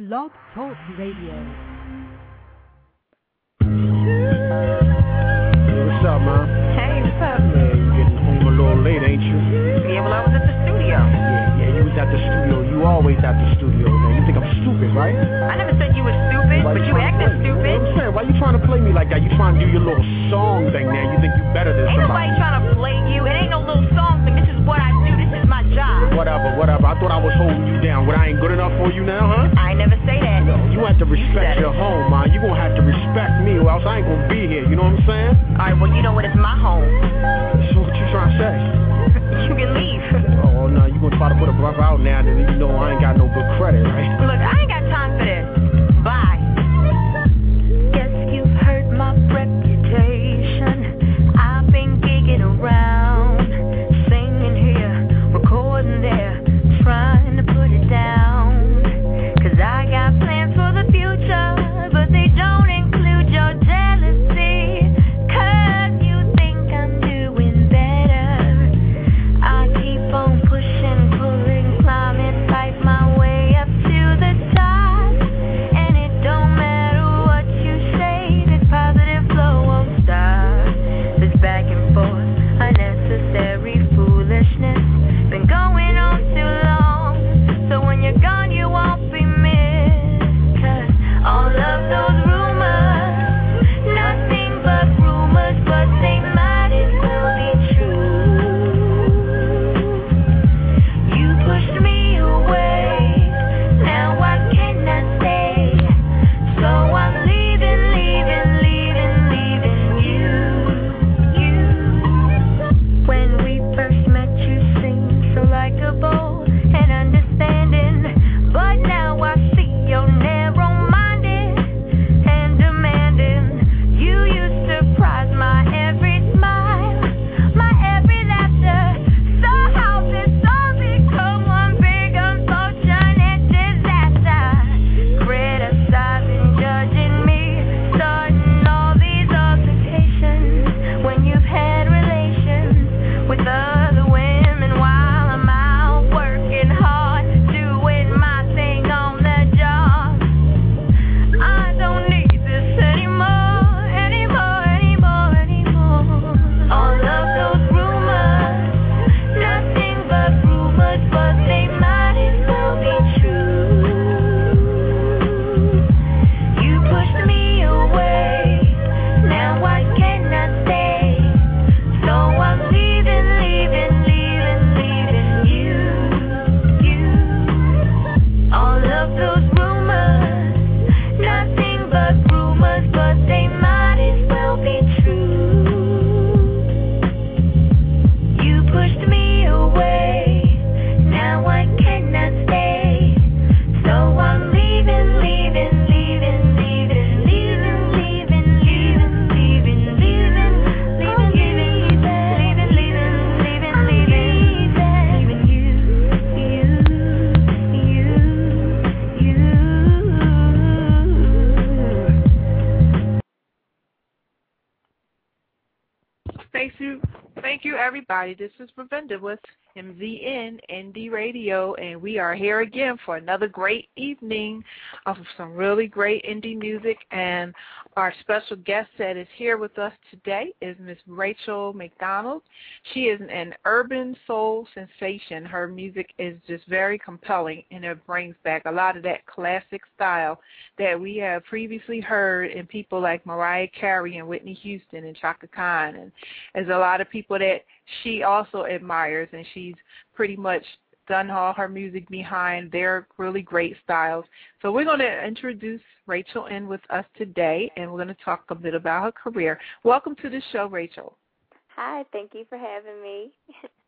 Blog Talk Radio. Hey, what's up, man? Hey, what's up? Yeah, you getting home a little late, ain't you? Yeah, well, I was at the studio. Yeah, yeah, you was at the studio. You always at the studio, man. You think I'm stupid, right? I never said you were stupid, Why but you trying to acted play me? stupid. You know what I'm saying? Why you trying to play me like that? You trying to do your little song thing now. You think you better than Ain't somebody. nobody trying to play you. It ain't no little song thing. This is what I do. This is my job. Whatever, whatever. I thought I was holding you down. What, I ain't good enough for you now, huh? I ain't never say that. You have to respect it. your home, man. You gonna have to respect me, or else I ain't gonna be here. You know what I'm saying? All right, well, you know what? It's my home. So what you trying to say? You can leave. Oh no, you gonna try to put a brother out now, then you know I ain't got no good credit, right? Look, I ain't everybody. This is Ravinda with MZN Indie Radio, and we are here again for another great evening of some really great indie music. And our special guest that is here with us today is Miss Rachel McDonald. She is an urban soul sensation. Her music is just very compelling, and it brings back a lot of that classic style that we have previously heard in people like Mariah Carey and Whitney Houston and Chaka Khan and there's a lot of people that she also admires, and she's pretty much done all her music behind. They're really great styles. So we're going to introduce Rachel in with us today, and we're going to talk a bit about her career. Welcome to the show, Rachel. Hi, thank you for having me.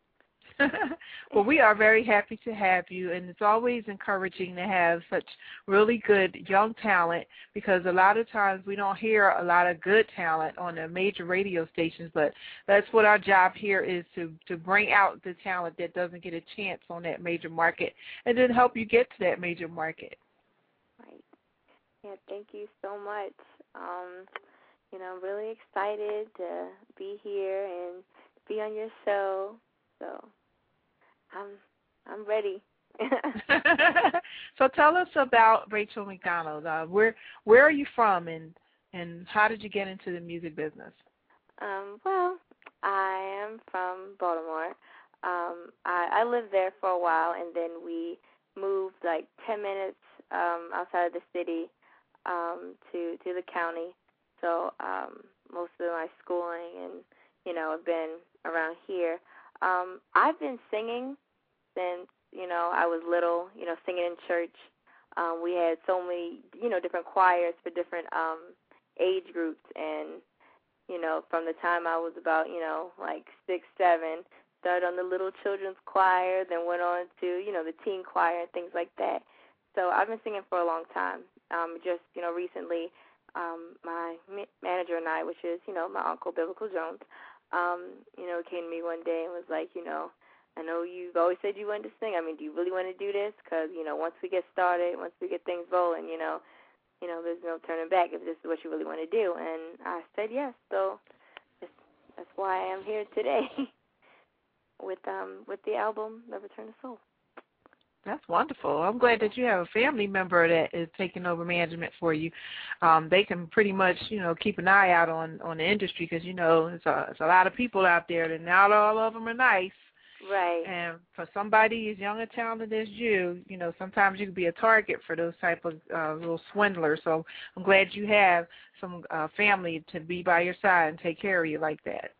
well, we are very happy to have you, and it's always encouraging to have such really good young talent because a lot of times we don't hear a lot of good talent on the major radio stations, but that's what our job here is to to bring out the talent that doesn't get a chance on that major market, and then help you get to that major market. Right. Yeah, thank you so much. Um, you know, I'm really excited to be here and be on your show. So I'm I'm ready. so tell us about Rachel McDonald. Uh, where where are you from, and and how did you get into the music business? Um, well, I am from Baltimore. Um, I, I lived there for a while, and then we moved like 10 minutes um, outside of the city um, to to the county. So um, most of my schooling and you know have been around here. Um, I've been singing since you know I was little. You know, singing in church. Um, we had so many you know different choirs for different um, age groups, and you know from the time I was about you know like six seven started on the little children's choir, then went on to, you know, the teen choir and things like that. So I've been singing for a long time. Um, just, you know, recently, um, my manager and I, which is, you know, my uncle Biblical Jones, um, you know, came to me one day and was like, you know, I know you've always said you wanted to sing. I mean, do you really want to do this? Because you know, once we get started, once we get things rolling, you know, you know, there's no turning back if this is what you really want to do. And I said yes. So that's why I am here today. with um with the album The Return of Soul. That's wonderful. I'm glad that you have a family member that is taking over management for you. Um, they can pretty much, you know, keep an eye out on on the industry because you know it's a it's a lot of people out there, and not all of them are nice. Right. And for somebody as young and talented as you, you know, sometimes you can be a target for those type of uh, little swindlers. So I'm glad you have some uh, family to be by your side and take care of you like that.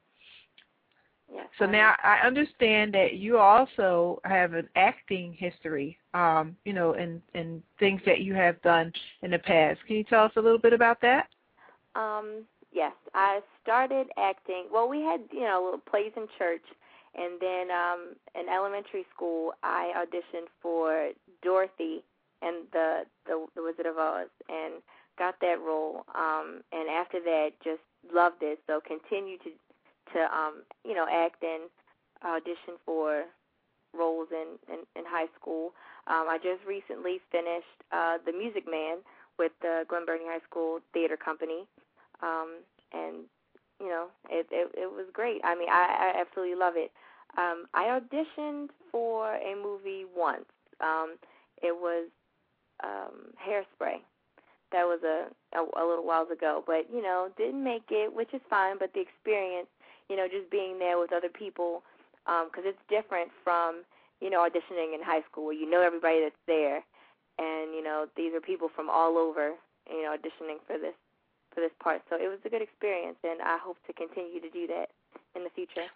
Yes, so now I understand that you also have an acting history, um, you know, and and things that you have done in the past. Can you tell us a little bit about that? Um, yes, I started acting. Well, we had you know little plays in church, and then um, in elementary school, I auditioned for Dorothy and the the, the Wizard of Oz, and got that role. Um, and after that, just loved it. So continued to to um, you know act and audition for roles in in, in high school. Um, I just recently finished uh, The Music Man with the Glen Burnie High School Theater Company, um, and you know it, it it was great. I mean, I, I absolutely love it. Um, I auditioned for a movie once. Um, it was um, Hairspray. That was a, a a little whiles ago, but you know didn't make it, which is fine. But the experience you know, just being there with other people, because um, it's different from you know auditioning in high school where you know everybody that's there, and you know these are people from all over, you know, auditioning for this for this part. So it was a good experience, and I hope to continue to do that in the future.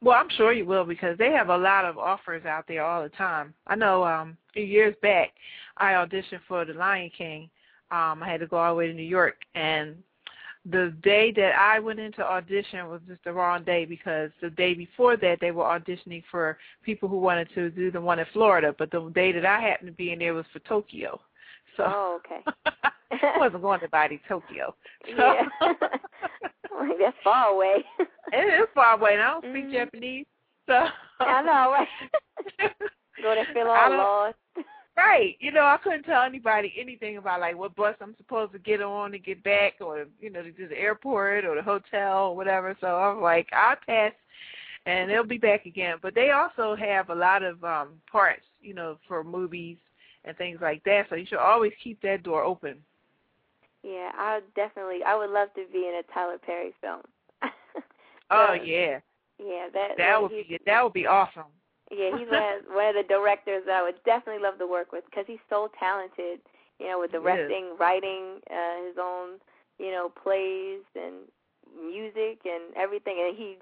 Well, I'm sure you will because they have a lot of offers out there all the time. I know um a few years back I auditioned for The Lion King. Um I had to go all the way to New York and the day that I went into audition was just the wrong day because the day before that they were auditioning for people who wanted to do the one in Florida, but the day that I happened to be in there was for Tokyo. So Oh, okay. I wasn't going to body Tokyo. So. Yeah. That's far away. it is far away and I don't speak Mhm. Japanese. So I know, right? Go there feel all lost. Right. You know, I couldn't tell anybody anything about like what bus I'm supposed to get on to get back or you know, to do the airport or the hotel or whatever. So I'm like, I'll pass and they'll be back again. But they also have a lot of um parts, you know, for movies and things like that. So you should always keep that door open. Yeah, I definitely. I would love to be in a Tyler Perry film. Oh yeah. Yeah, that That would be that would be awesome. Yeah, he's one of, one of the directors that I would definitely love to work with because he's so talented. You know, with directing, writing uh, his own, you know, plays and music and everything, and he,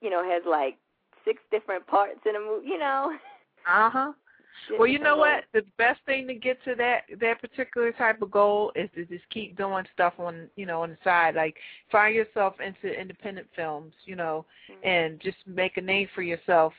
you know, has like six different parts in a movie. You know. Uh huh. Well, you know what? The best thing to get to that that particular type of goal is to just keep doing stuff on you know on the side. Like find yourself into independent films, you know, roles. and just make a name for yourself,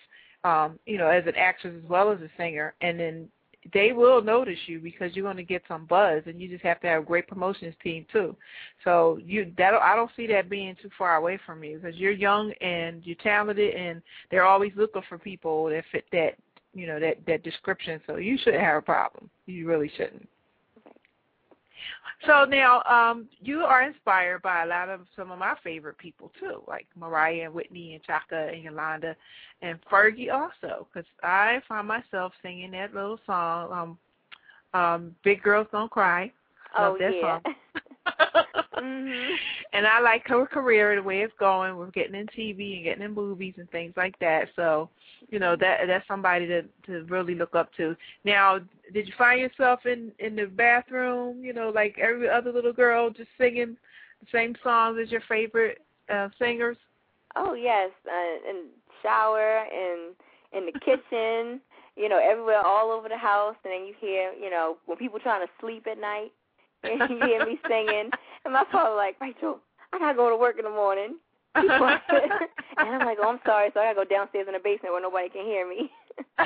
um, you know, as an actress as well as a singer, and then they will notice you because you're going to get some buzz, and you just have to have a great promotions team too. So you that I don't see that being too far away from you because you're young and you're talented, and they're always looking for people that fit that you know that that description. So you shouldn't have a problem. You really shouldn't. So now, um, you are inspired by a lot of some of my favorite people too, like Mariah and Whitney and Chaka and Yolanda, and Fergie also, because I find myself singing that little song, um, um, "Big Girls Don't Cry." Love oh that yeah. song. mhm. And I like her career, the way it's going. We're getting in TV and getting in movies and things like that. So, you know, that that's somebody to to really look up to. Now, did you find yourself in in the bathroom, you know, like every other little girl, just singing the same songs as your favorite uh singers? Oh yes, uh, in shower and in the kitchen, you know, everywhere, all over the house, and then you hear, you know, when people trying to sleep at night, and you hear me singing, and my father like, Rachel, I gotta go to work in the morning. And I'm like, oh, I'm sorry, so I gotta go downstairs in the basement where nobody can hear me.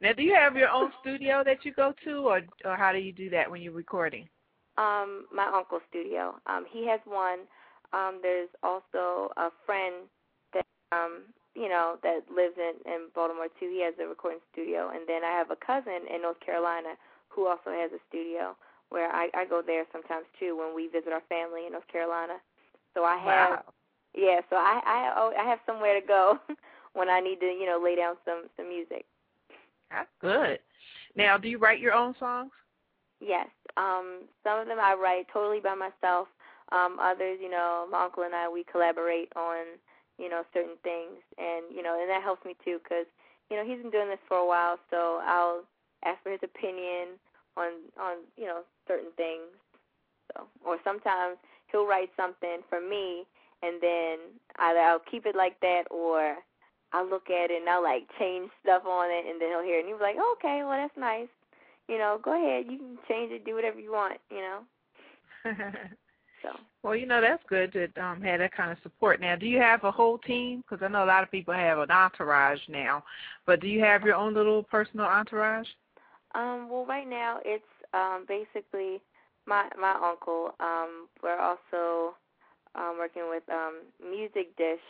now, do you have your own studio that you go to, or or how do you do that when you're recording? um, my uncle's studio. Um, he has one. Um, there's also a friend that um, you know that lives in in Baltimore too. He has a recording studio, and then I have a cousin in North Carolina who also has a studio where I I go there sometimes too when we visit our family in North Carolina. So I have Wow. yeah, so I I oh, I have somewhere to go when I need to you know lay down some some music. That's good. Now, do you write your own songs? Yes. Um, some of them I write totally by myself. Um, others, you know, my uncle and I we collaborate on, you know, certain things, and you know, and that helps me too because, you know, he's been doing this for a while, so I'll ask for his opinion on on you know certain things. So, or sometimes he'll write something for me, and then either I'll keep it like that, or I'll look at it and I'll like change stuff on it, and then he'll hear it, and he'll be like, okay, well that's nice you know, go ahead. You can change it, do whatever you want, you know. So, well, you know that's good to um, have that kind of support. Now, do you have a whole team? Because I know a lot of people have an entourage now, but do you have your own little personal entourage? Um, well, right now it's um basically my my uncle. Um, we're also um working with um Music Dish,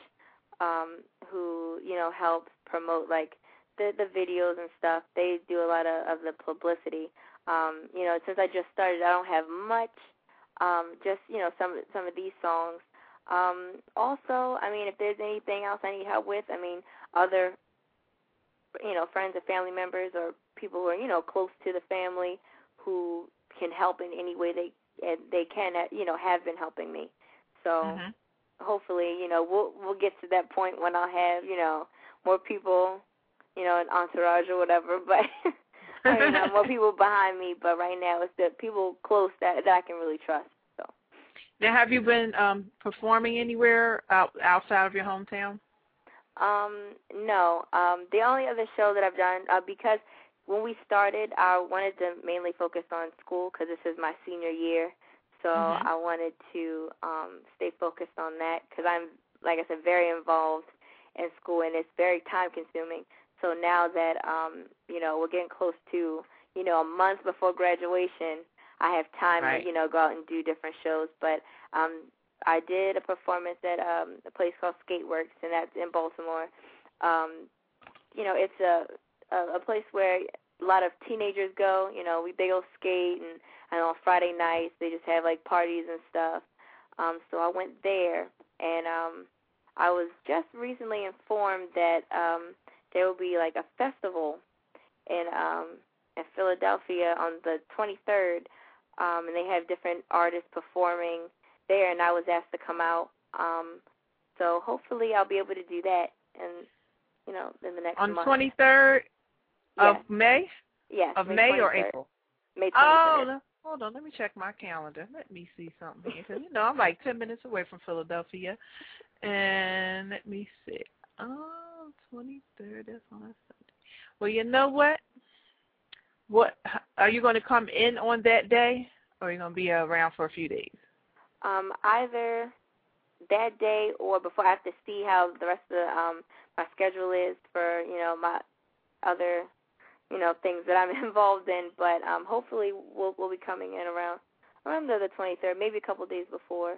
um, who you know helps promote like the the videos and stuff. They do a lot of of the publicity. Um, you know, since I just started, I don't have much. Um, just you know, some some of these songs. Um, also, I mean, if there's anything else I need help with, I mean, other you know friends or family members or people who are you know close to the family who can help in any way they and they can uh, you know have been helping me. So Mhm. hopefully you know we'll we'll get to that point when I'll have you know more people you know, an entourage or whatever, but I mean, uh, more people behind me. But right now, it's the people close that that I can really trust. So, Now, have you been um, performing anywhere out, outside of your hometown? um, no, um, the only other show that I've done uh, because when we started, I wanted to mainly focus on school because this is my senior year. So Mhm. I wanted to um, stay focused on that because I'm, like I said, very involved in school and it's very time consuming. So now that um, you know we're getting close to you know a month before graduation, I have time Right. to you know go out and do different shows. But um, I did a performance at um, a place called Skateworks, and that's in Baltimore. Um, you know, it's a, a a place where a lot of teenagers go. You know, we they go skate, and and on Friday nights they just have like parties and stuff. Um, so I went there, and um, I was just recently informed that um, there will be like a festival in um, in Philadelphia on the 23rd, um, and they have different artists performing there, and I was asked to come out. Um, so hopefully I'll be able to do that, and you know, in the next On month. 23rd of May? yes, Of May or April? May 23rd. Oh, hold on. Let me check my calendar. Let me see something here. 'cause, you know, I'm like 10 minutes away from Philadelphia. And let me see. Oh, 23rd. That's on a Sunday. Well, you know what? What Are you going to come in on that day? Or are you going to be around for a few days? um, either that day or before I have to see how the rest of the, um, my schedule is for you know my other you know things that I'm involved in. But um, hopefully we'll we'll be coming in around around the 23rd, maybe a couple of days before.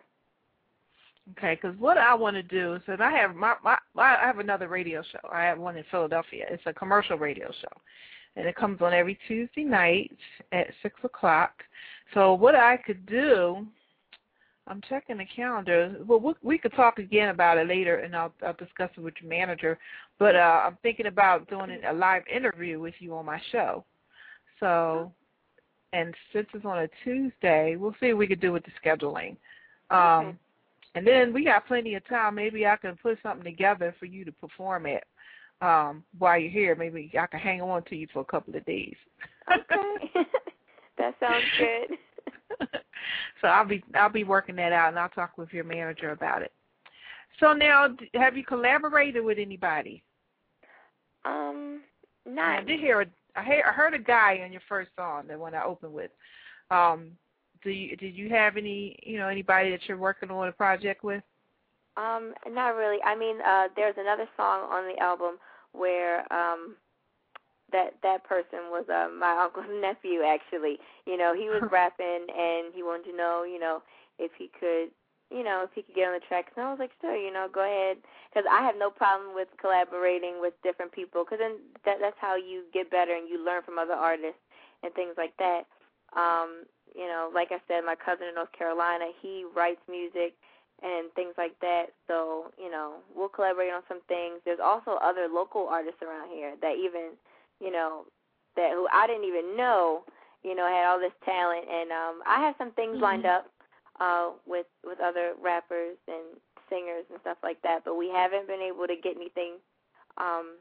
Okay, because what I want to do is that I have my, my I have another radio show. I have one in Philadelphia. It's a commercial radio show, and it comes on every Tuesday night at six o'clock. So what I could do, I'm checking the calendar. Well, we, we could talk again about it later, and I'll, I'll discuss it with your manager. But uh, I'm thinking about doing a live interview with you on my show. So, and since it's on a Tuesday, we'll see what we could do with the scheduling. Um, Okay. And then we got plenty of time. Maybe I can put something together for you to perform it um, while you're here. Maybe I can hang on to you for a couple of days. Okay. that sounds good. so I'll be I'll be working that out, and I'll talk with your manager about it. So now, have you collaborated with anybody? Um, not. I did hear a, I heard I heard a guy on your first song, the one I opened with. Um, do you did you have any you know anybody that you're working on a project with? Um, not really. I mean, uh there's another song on the album where um that that person was uh my uncle's nephew actually. You know, he was rapping and he wanted to know, you know, if he could you know, if he could get on the tracks. And I was like, sure, you know, go ahead. Because I have no problem with collaborating with different people. Because then that, that's how you get better and you learn from other artists and things like that. Um, you know, like I said, my cousin in North Carolina, he writes music and things like that. So, you know, we'll collaborate on some things. There's also other local artists around here that even, you know, that who I didn't even know, you know, had all this talent. And um, I have some things lined up uh, with with other rappers and singers and stuff like that. But we haven't been able to get anything um,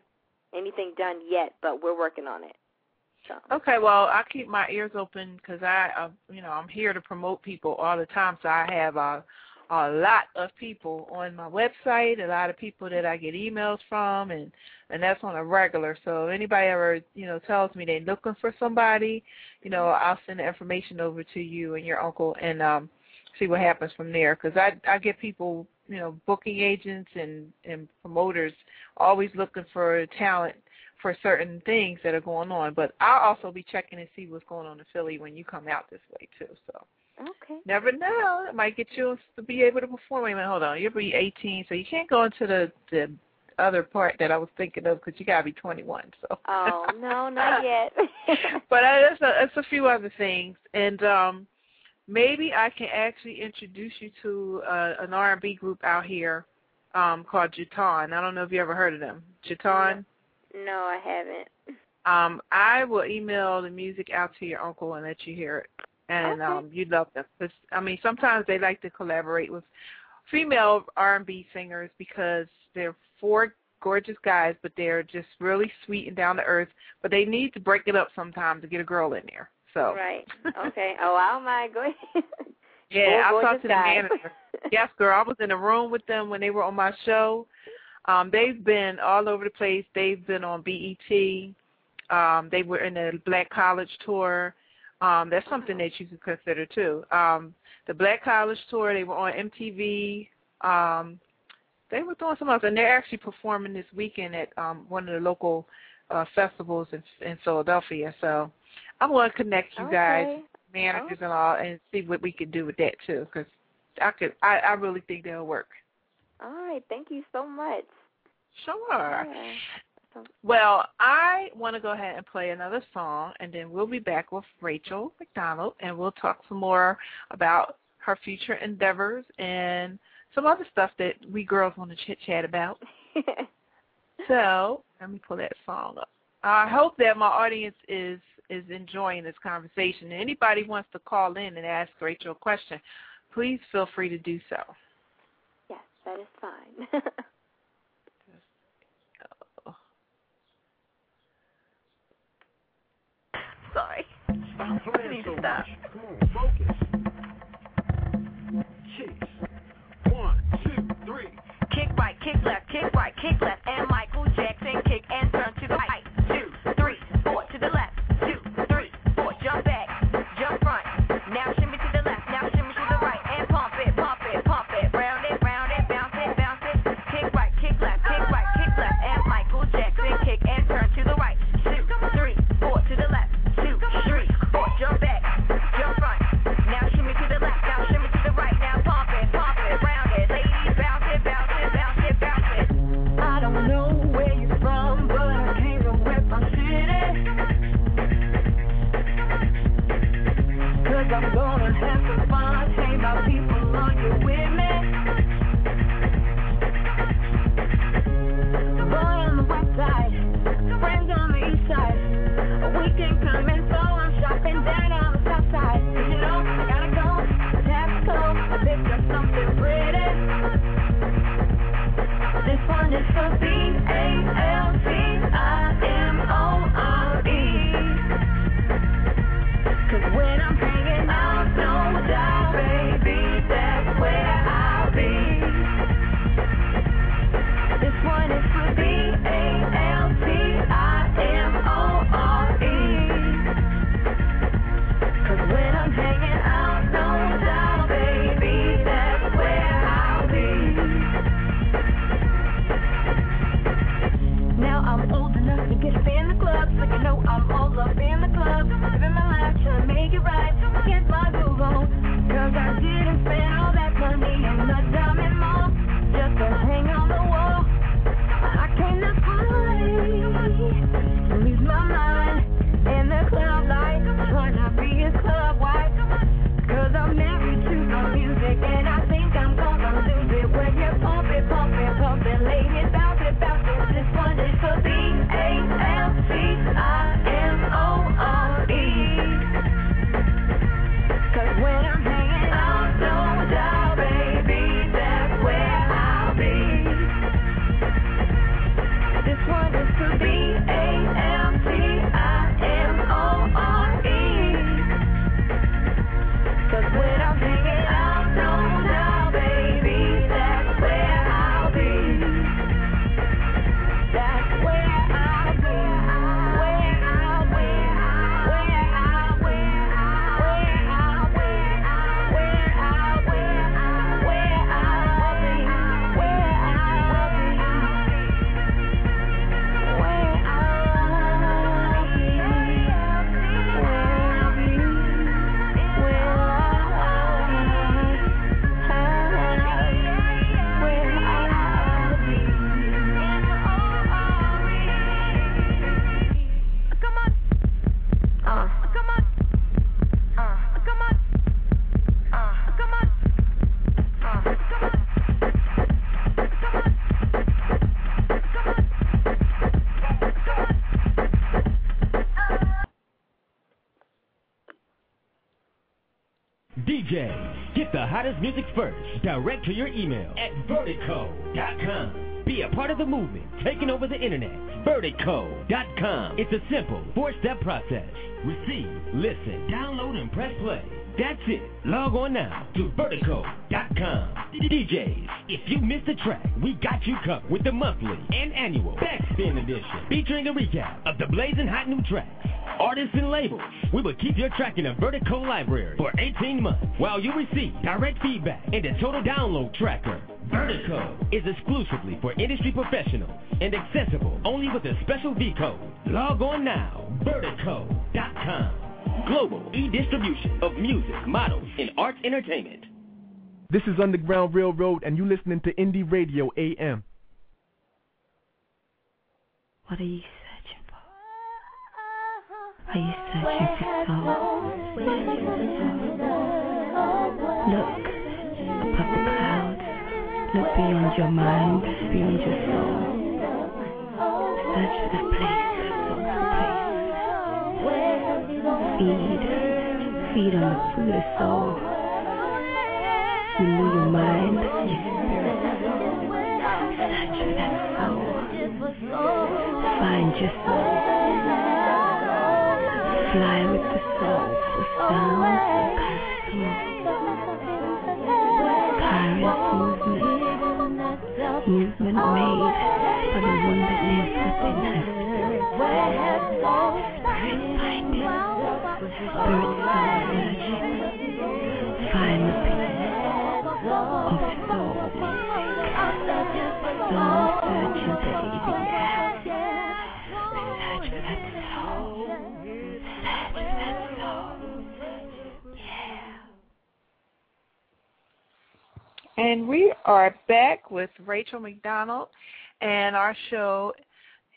anything done yet. But we're working on it. So. Okay, well, I keep my ears open because I, uh, you know, I'm here to promote people all the time. So I have a, a lot of people on my website, a lot of people that I get emails from, and and that's on a regular. So if anybody ever, you know, tells me they're looking for somebody, you know, I'll send the information over to you and your uncle, and um, see what happens from there. Because I I get people, you know, booking agents and and promoters always looking for talent for certain things that are going on. But I'll also be checking and see what's going on in Philly when you come out this way too. So Okay. never know, it might get you to be able to perform. Wait a minute, hold on, you'll be 18, so you can't go into the the other part that I was thinking of because you gotta be 21. So. Oh no, not yet. but uh, it's a, it's a few other things, and um, maybe I can actually introduce you to uh, an R&B group out here um, called Jaton. I don't know if you ever heard of them. Jaton. no, I haven't. Um, I will email the music out to your uncle and let you hear it, and Okay. um, you'd love them. 'Cause, I mean, sometimes they like to collaborate with female R&B singers because they're four gorgeous guys, but they're just really sweet and down to earth. But they need to break it up sometimes to get a girl in there. So Right. Okay. Oh, I don't mind. Go ahead. yeah, I'll talk gorgeous to the manager. yes, girl. I was in a room with them when they were on my show. Um, they've been all over the place. They've been on BET. Um, they were in the Black College tour. Um, that's something that you could consider too. Um, the Black College tour. They were on MTV. Um, they were doing some else, and they're actually performing this weekend at um, one of the local uh, festivals in, in Philadelphia. So I'm going to connect you guys Okay. managers and all and see what we can do with that too because I could I, I really think that'll work. All right. Thank you so much. Sure. Yeah. Well, I want to go ahead and play another song and then we'll be back with Rachel McDonald and we'll talk some more about her future endeavors and some other stuff that we girls want to chit chat about. So let me pull that song up. I hope that my audience is is enjoying this conversation. Anybody wants to call in and ask Rachel a question, please feel free to do so. yes, that is fine. Sorry. Stop playing need to stop. much. Come on, focus. Jeez. One, two, three. Kick right, kick left, kick right, kick left, and Michael Jackson kick and turn to the right. Two, three, four to the left. Get the hottest music first, direct to your email at vertico.com. Be a part of the movement, taking over the internet. Vertico.com. It's a simple four-step process. Receive, listen, download, and press play. That's it. Log on now to vertico.com. DJs, if you missed a track, we got you covered with the monthly and annual Backspin Edition, featuring a recap of the blazing hot new tracks. Artists and labels, we will keep your track in a Vertico library for 18 months while you receive direct feedback and a total download tracker. Vertico is exclusively for industry professionals and accessible only with a special V code. Log on now, vertico.com. Global e-distribution of music, models, and arts entertainment. This is Underground Railroad, and you listening to Indie Radio AM. What are you searching for? Are you searching for soul? Look above the clouds. Look beyond your mind, beyond your soul. Search for that place, that place. Feed, feed on the food of soul. Renew your mind, your spirit. Search for that soul. Find your soul. Fly with the souls, soulful sounds of Kairos movement. Movement made by the one that lives within us. Spirit. Spirit soul searching. Find the peace of soul. Soul searching, And we are back with Rachel McDonald and our show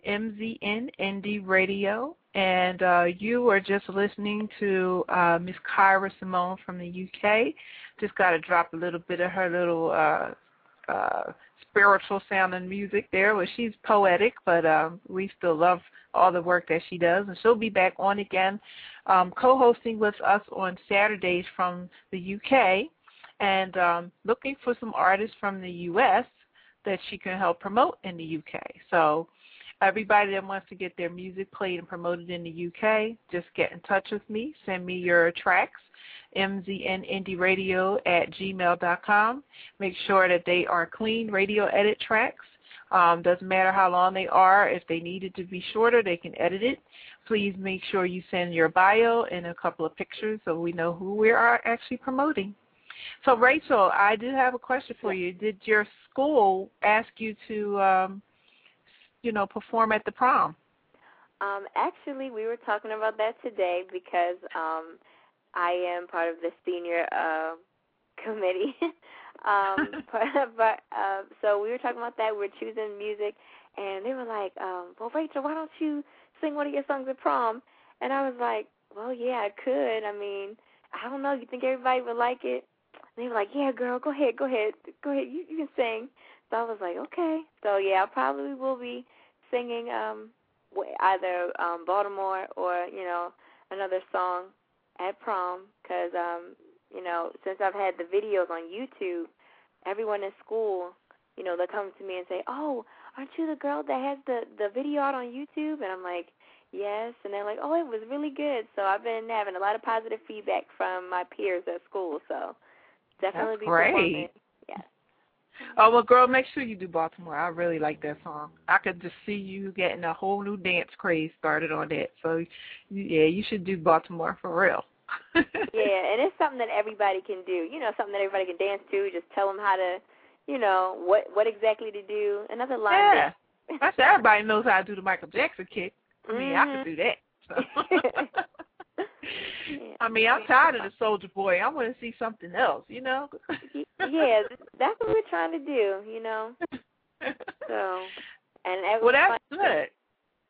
MZN Indie Radio. and uh, you are just listening to uh, Miss Kyra Simone from the UK. Just got to drop a little bit of her little uh, uh, spiritual sounding music there. Well, she's poetic, but um, we still love all the work that she does, and she'll be back on again, um, co-hosting with us on Saturdays from the UK, and um, looking for some artists from the US that she can help promote in the UK. So everybody that wants to get their music played and promoted in the UK, just get in touch with me. Send me your tracks, mznindieradio at gmail.com. Make sure that they are clean radio edit tracks. Um, doesn't matter how long they are. If they needed to be shorter, they can edit it. Please make sure you send your bio and a couple of pictures so we know who we are actually promoting. So Rachel, I do have a question for you. Did your school ask you to, um, you know, perform at the prom? Um, actually, we were talking about that today because um, I am part of the senior uh, committee. um, but, but uh, so we were talking about that. We are choosing music, and they were like, um, "Well, Rachel, why don't you sing one of your songs at prom?" And I was like, "Well, yeah, I could. I mean, I don't know. You think everybody would like it?" And they were like, "Yeah, girl, go ahead, go ahead, go ahead. You, you can sing." So I was like, "Okay." So yeah, I probably will be singing um either um Baltimore or you know another song at prom because um you know since I've had the videos on YouTube, everyone in school you know they come to me and say, "Oh, aren't you the girl that has the the video out on YouTube?" And I'm like, "Yes." And they're like, "Oh, it was really good." So I've been having a lot of positive feedback from my peers at school. So definitely That's be great. performing. Yes. Oh well, girl, make sure you do Baltimore. I really like that song. I could just see you getting a whole new dance craze started on that. So, yeah, you should do Baltimore for real. yeah, and it's something that everybody can do. You know, something that everybody can dance to. Just tell them how to, you know, what what exactly to do. Another line. Yeah, that's everybody knows how to do the Michael Jackson kick. I mean, I Mhm. could do that. So. I mean, I'm tired of the Soulja Boy. I want to see something else. You know. yeah, that's what we're trying to do. You know, so and it well, that's good.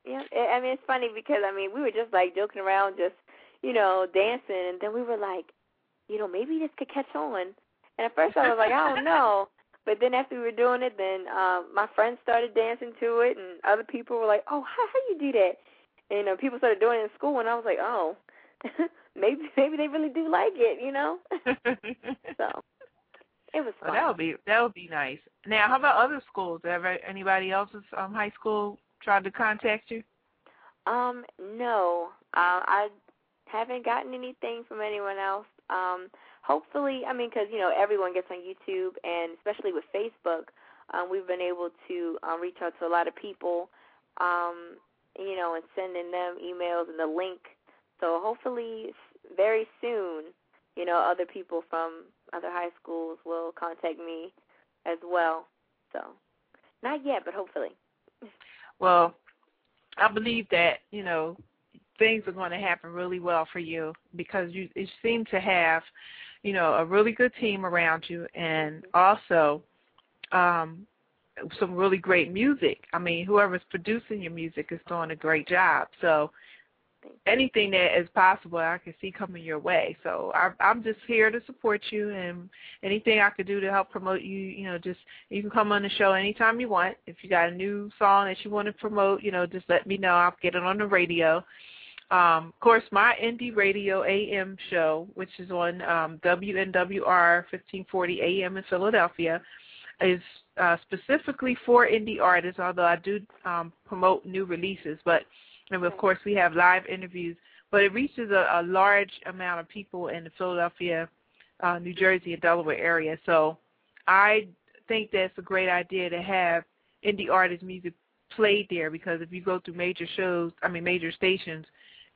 Yeah, I I mean it's funny because I mean we were just like joking around, just you know dancing, and then we were like, you know, maybe this could catch on. And at first I was like, I don't know, but then after we were doing it, then um, my friends started dancing to it, and other people were like, oh, how how you do that? And you know, people started doing it in school, and I was like, oh, maybe maybe they really do like it, you know. so it was Well, fun. that would be that would be nice. Now, how about other schools? Ever anybody else's um high school tried to contact you? Um, no. Uh, I haven't gotten anything from anyone else. Um, hopefully, I mean, because you know everyone gets on YouTube, and especially with Facebook, um, we've been able to um, reach out to a lot of people, um, you know, and sending them emails and the link. So hopefully, very soon, you know, other people from other high schools will contact me as well. So, not yet, but hopefully. Well, I believe that you know things are going to happen really well for you because you, you seem to have, you know, a really good team around you, and also um, some really great music. I mean, whoever's producing your music is doing a great job. So anything that is possible, I can see coming your way. So I, I'm just here to support you, and anything I could do to help promote you, you know, just you can come on the show anytime you want. If you got a new song that you want to promote, you know, just let me know. I'll get it on the radio. Um, of course, my indie radio AM show, which is on um, WNWR 1540 AM in Philadelphia, is uh, specifically for indie artists. Although I do um, promote new releases, but and of course we have live interviews. But it reaches a, a large amount of people in the Philadelphia, uh, New Jersey, and Delaware area. So I think that's a great idea to have indie artist music played there because if you go through major shows, I mean major stations,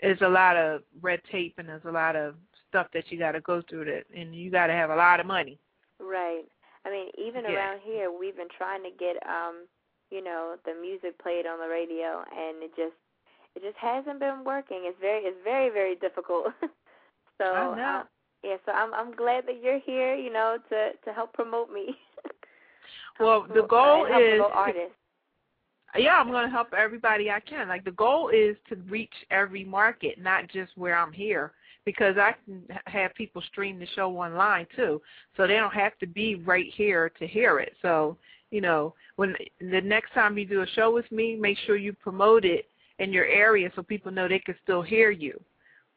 there's a lot of red tape and there's a lot of stuff that you got to go through that, and you got to have a lot of money. Right. I mean, even Yeah. around here, we've been trying to get, um, you know, the music played on the radio, and it just, it just hasn't been working. It's very, it's very, very difficult. so, I know. Uh, yeah. So I'm, I'm glad that you're here, you know, to to help promote me. Well, the goal help is artists. Yeah, I'm going to help everybody I can. Like the goal is to reach every market, not just where I'm here, because I can have people stream the show online too, so they don't have to be right here to hear it. So, you know, when the next time you do a show with me, make sure you promote it in your area so people know they can still hear you.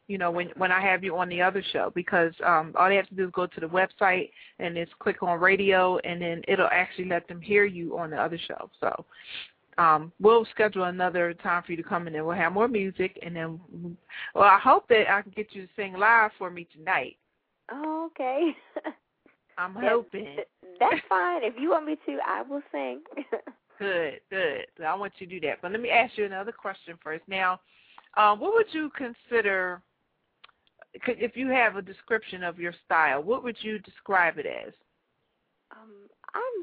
You know, when when I have you on the other show, because um, all they have to do is go to the website and just click on radio, and then it'll actually let them hear you on the other show. So, um, we'll schedule another time for you to come in and we'll have more music and then well I hope that I can get you to sing live for me tonight. Oh, okay. I'm That- hoping. That's fine. If you want me to, I will sing. Good, good. So I want you to do that. But let me ask you another question first. Now, um, what would you consider if you have a description of your style, what would you describe it as? um, I'm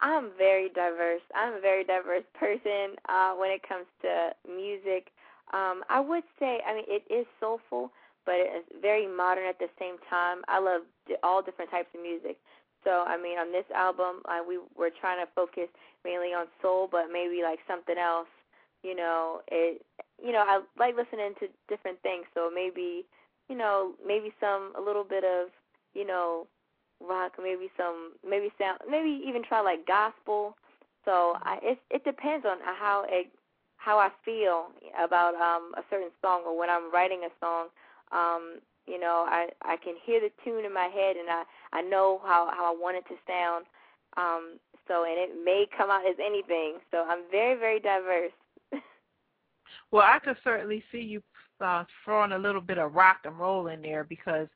I'm very diverse. I'm a very diverse person uh, when it comes to music. Um, I would say, I mean, it is soulful, but it's very modern at the same time. I love all different types of music. So, I mean, on this album, uh, we were trying to focus mainly on soul, but maybe like something else. You know, it. You know, I like listening to different things. So maybe, you know, maybe some a little bit of, you know, rock, maybe some, maybe sound, maybe even try like gospel. So I, it it depends on how it, how I feel about um a certain song or when I'm writing a song. Um, you know, I I can hear the tune in my head and I I know how how I want it to sound. Um, so and it may come out as anything. So I'm very very diverse. Well, I could certainly see you uh, throwing a little bit of rock and roll in there because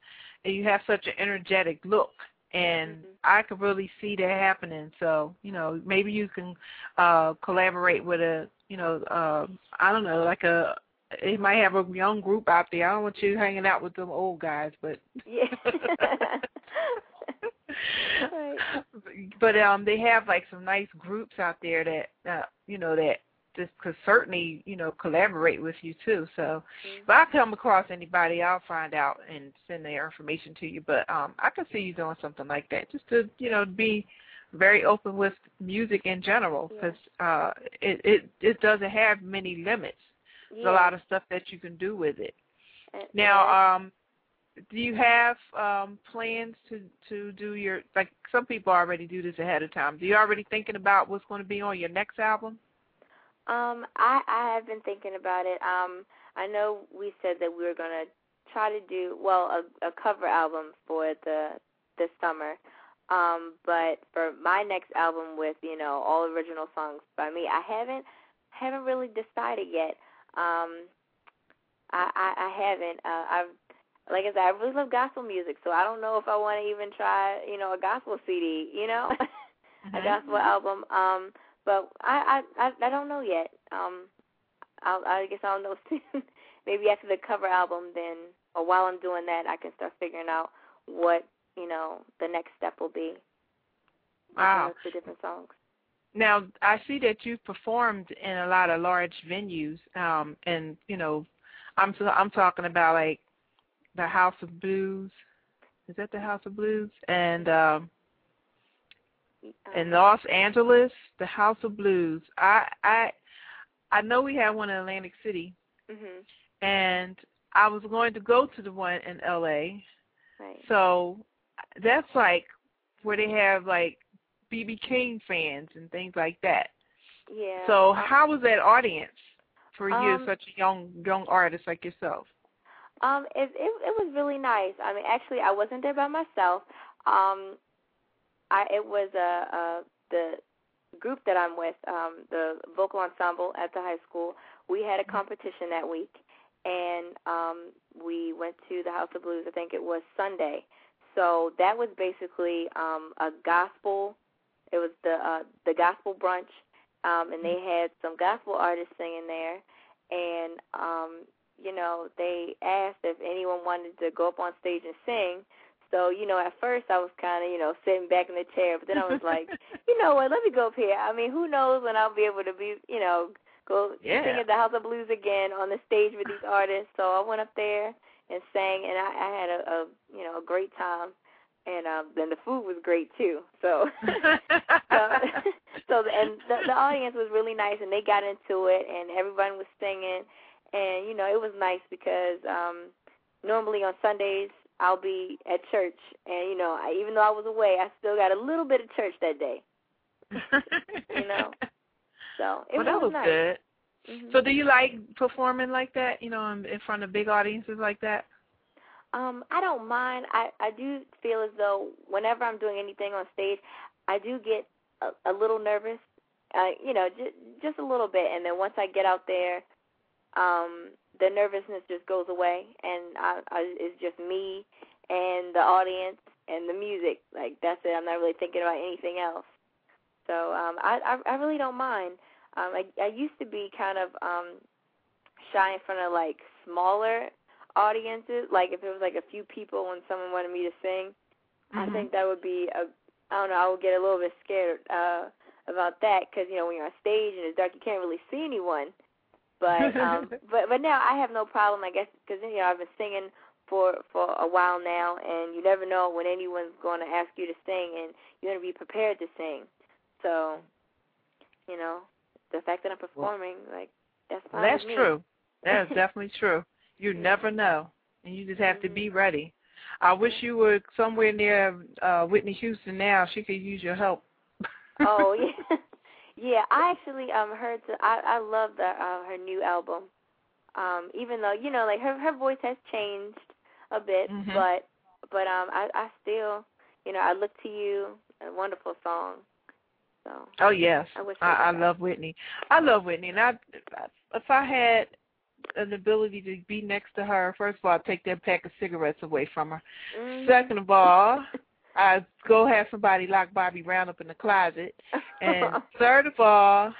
you have such an energetic look, and Mhm. I could really see that happening. So, you know, maybe you can uh, collaborate with a, you know, uh, I don't know, like a. It might have a young group out there. I don't want you hanging out with them old guys, but Yeah. Right. but um they have like some nice groups out there that uh, you know that just could certainly you know collaborate with you too so Mhm. if i come across anybody i'll find out and send their information to you but um i could see you doing something like that just to you know be very open with music in general Yeah. because uh it it it doesn't have many limits there's a lot of stuff that you can do with it And- now, yeah. um, do you have um, plans to to do your like some people already do this ahead of time? Do you already thinking about what's going to be on your next album? Um, I I have been thinking about it. Um, I know we said that we were gonna try to do well a, a cover album for the this summer. Um, but for my next album with you know all original songs by me, I haven't haven't really decided yet. Um, I I, I haven't. Uh, I've like I said, I really love gospel music, so I don't know if I want to even try you know a gospel CD. You know. a gospel album. Um, but I, I I I don't know yet. Um, I'll, I guess I'll know soon. Maybe after the cover album, then, or while I'm doing that, I can start figuring out what you know the next step will be. Wow. For different songs. Now, I see that you've performed in a lot of large venues, um, and you know, I'm so, I'm talking about like the House of Blues. Is that the House of Blues? And um, in Los Angeles, the House of Blues. I I I know we have one in Atlantic City, Mhm. and I was going to go to the one in LA. Right. So that's like where they have like BB King fans and things like that. Yeah. So um, how was that audience for you, Um, such a young young artist like yourself? Um, it, it it was really nice. I mean, actually, I wasn't there by myself. Um, I it was uh, uh the group that I'm with, um, the vocal ensemble at the high school. We had a competition that week, and um, we went to the House of Blues. I think it was Sunday. So that was basically um, a gospel. It was the uh, the gospel brunch, um, and they had some gospel artists singing there, and um, you know, they asked if anyone wanted to go up on stage and sing. So, you know, at first I was kind of, you know, sitting back in the chair, but then I was like, you know what, let me go up here. I mean, who knows when I'll be able to be, you know, go Yeah. sing at the House of Blues again on the stage with these artists. So I went up there and sang, and I, I had a, a, you know, a great time. And um, then the food was great too. So, so, so and the, the audience was really nice, and they got into it, and everyone was singing, and you know it was nice because um, normally on Sundays I'll be at church, and you know I, even though I was away, I still got a little bit of church that day. you know, so it well, that was nice. good. Mhm. So, do you like performing like that? You know, in, in front of big audiences like that? Um, I don't mind. I I do feel as though whenever I'm doing anything on stage, I do get a, a little nervous. Uh, you know, just just a little bit, and then once I get out there, um, the nervousness just goes away, and I, I it's just me and the audience and the music. Like that's it. I'm not really thinking about anything else. So um, I, I I really don't mind. Um, I I used to be kind of um shy in front of like smaller audiences. Like if it was like a few people and someone wanted me to sing, I Mhm. think that would be a I don't know. I would get a little bit scared uh about that because you know when you're on stage and it's dark, you can't really see anyone. But um, but but now I have no problem. I guess because you know I've been singing for for a while now, and you never know when anyone's going to ask you to sing, and you're going to be prepared to sing. So, you know, the fact that I'm performing, like that's fine. That's true. That is definitely true. You never know, and you just have to be ready. I wish you were somewhere near uh Whitney Houston now. She could use your help. oh yeah, yeah. I actually um heard. To, I I love the uh, her new album. Um, even though you know, like her her voice has changed a bit, Mhm. but but um I I still you know I look to you. A wonderful song. So Oh yes, I wish I, I I love Whitney. I love Whitney, and I if I had an ability to be next to her, first of all, I'd take that pack of cigarettes away from her. Mhm. Second of all, I'd go have somebody lock Bobby Brown up in the closet. And third of all,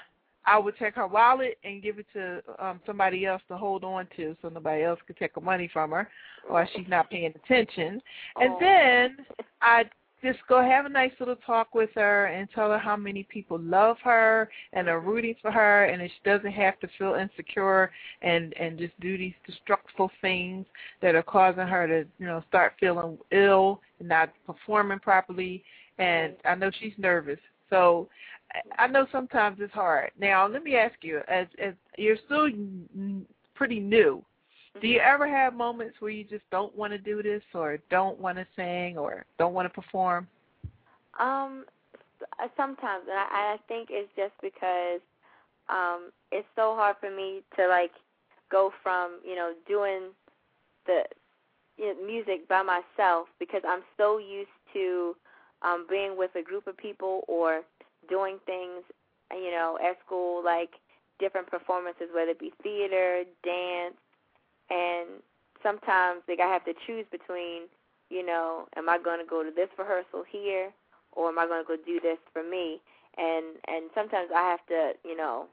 I would take her wallet and give it to um somebody else to hold on to so nobody else could take her money from her or she's not paying attention. And Oh. then I'd just go have a nice little talk with her and tell her how many people love her and are rooting for her and she doesn't have to feel insecure and and just do these destructive things that are causing her to you know start feeling ill and not performing properly. And I know she's nervous. So I- I know sometimes it's hard. Now let me ask you as as you're still pretty new do you ever have moments where you just don't want to do this or don't want to sing or don't want to perform? Um, sometimes, and I, I think it's just because um, it's so hard for me to like go from you know doing the you know, music by myself because I'm so used to um, being with a group of people or doing things you know at school like different performances, whether it be theater, dance, and sometimes like I have to choose between you know, am I going to go to this rehearsal here, or am I going to go do this for me? And and sometimes I have to, you know,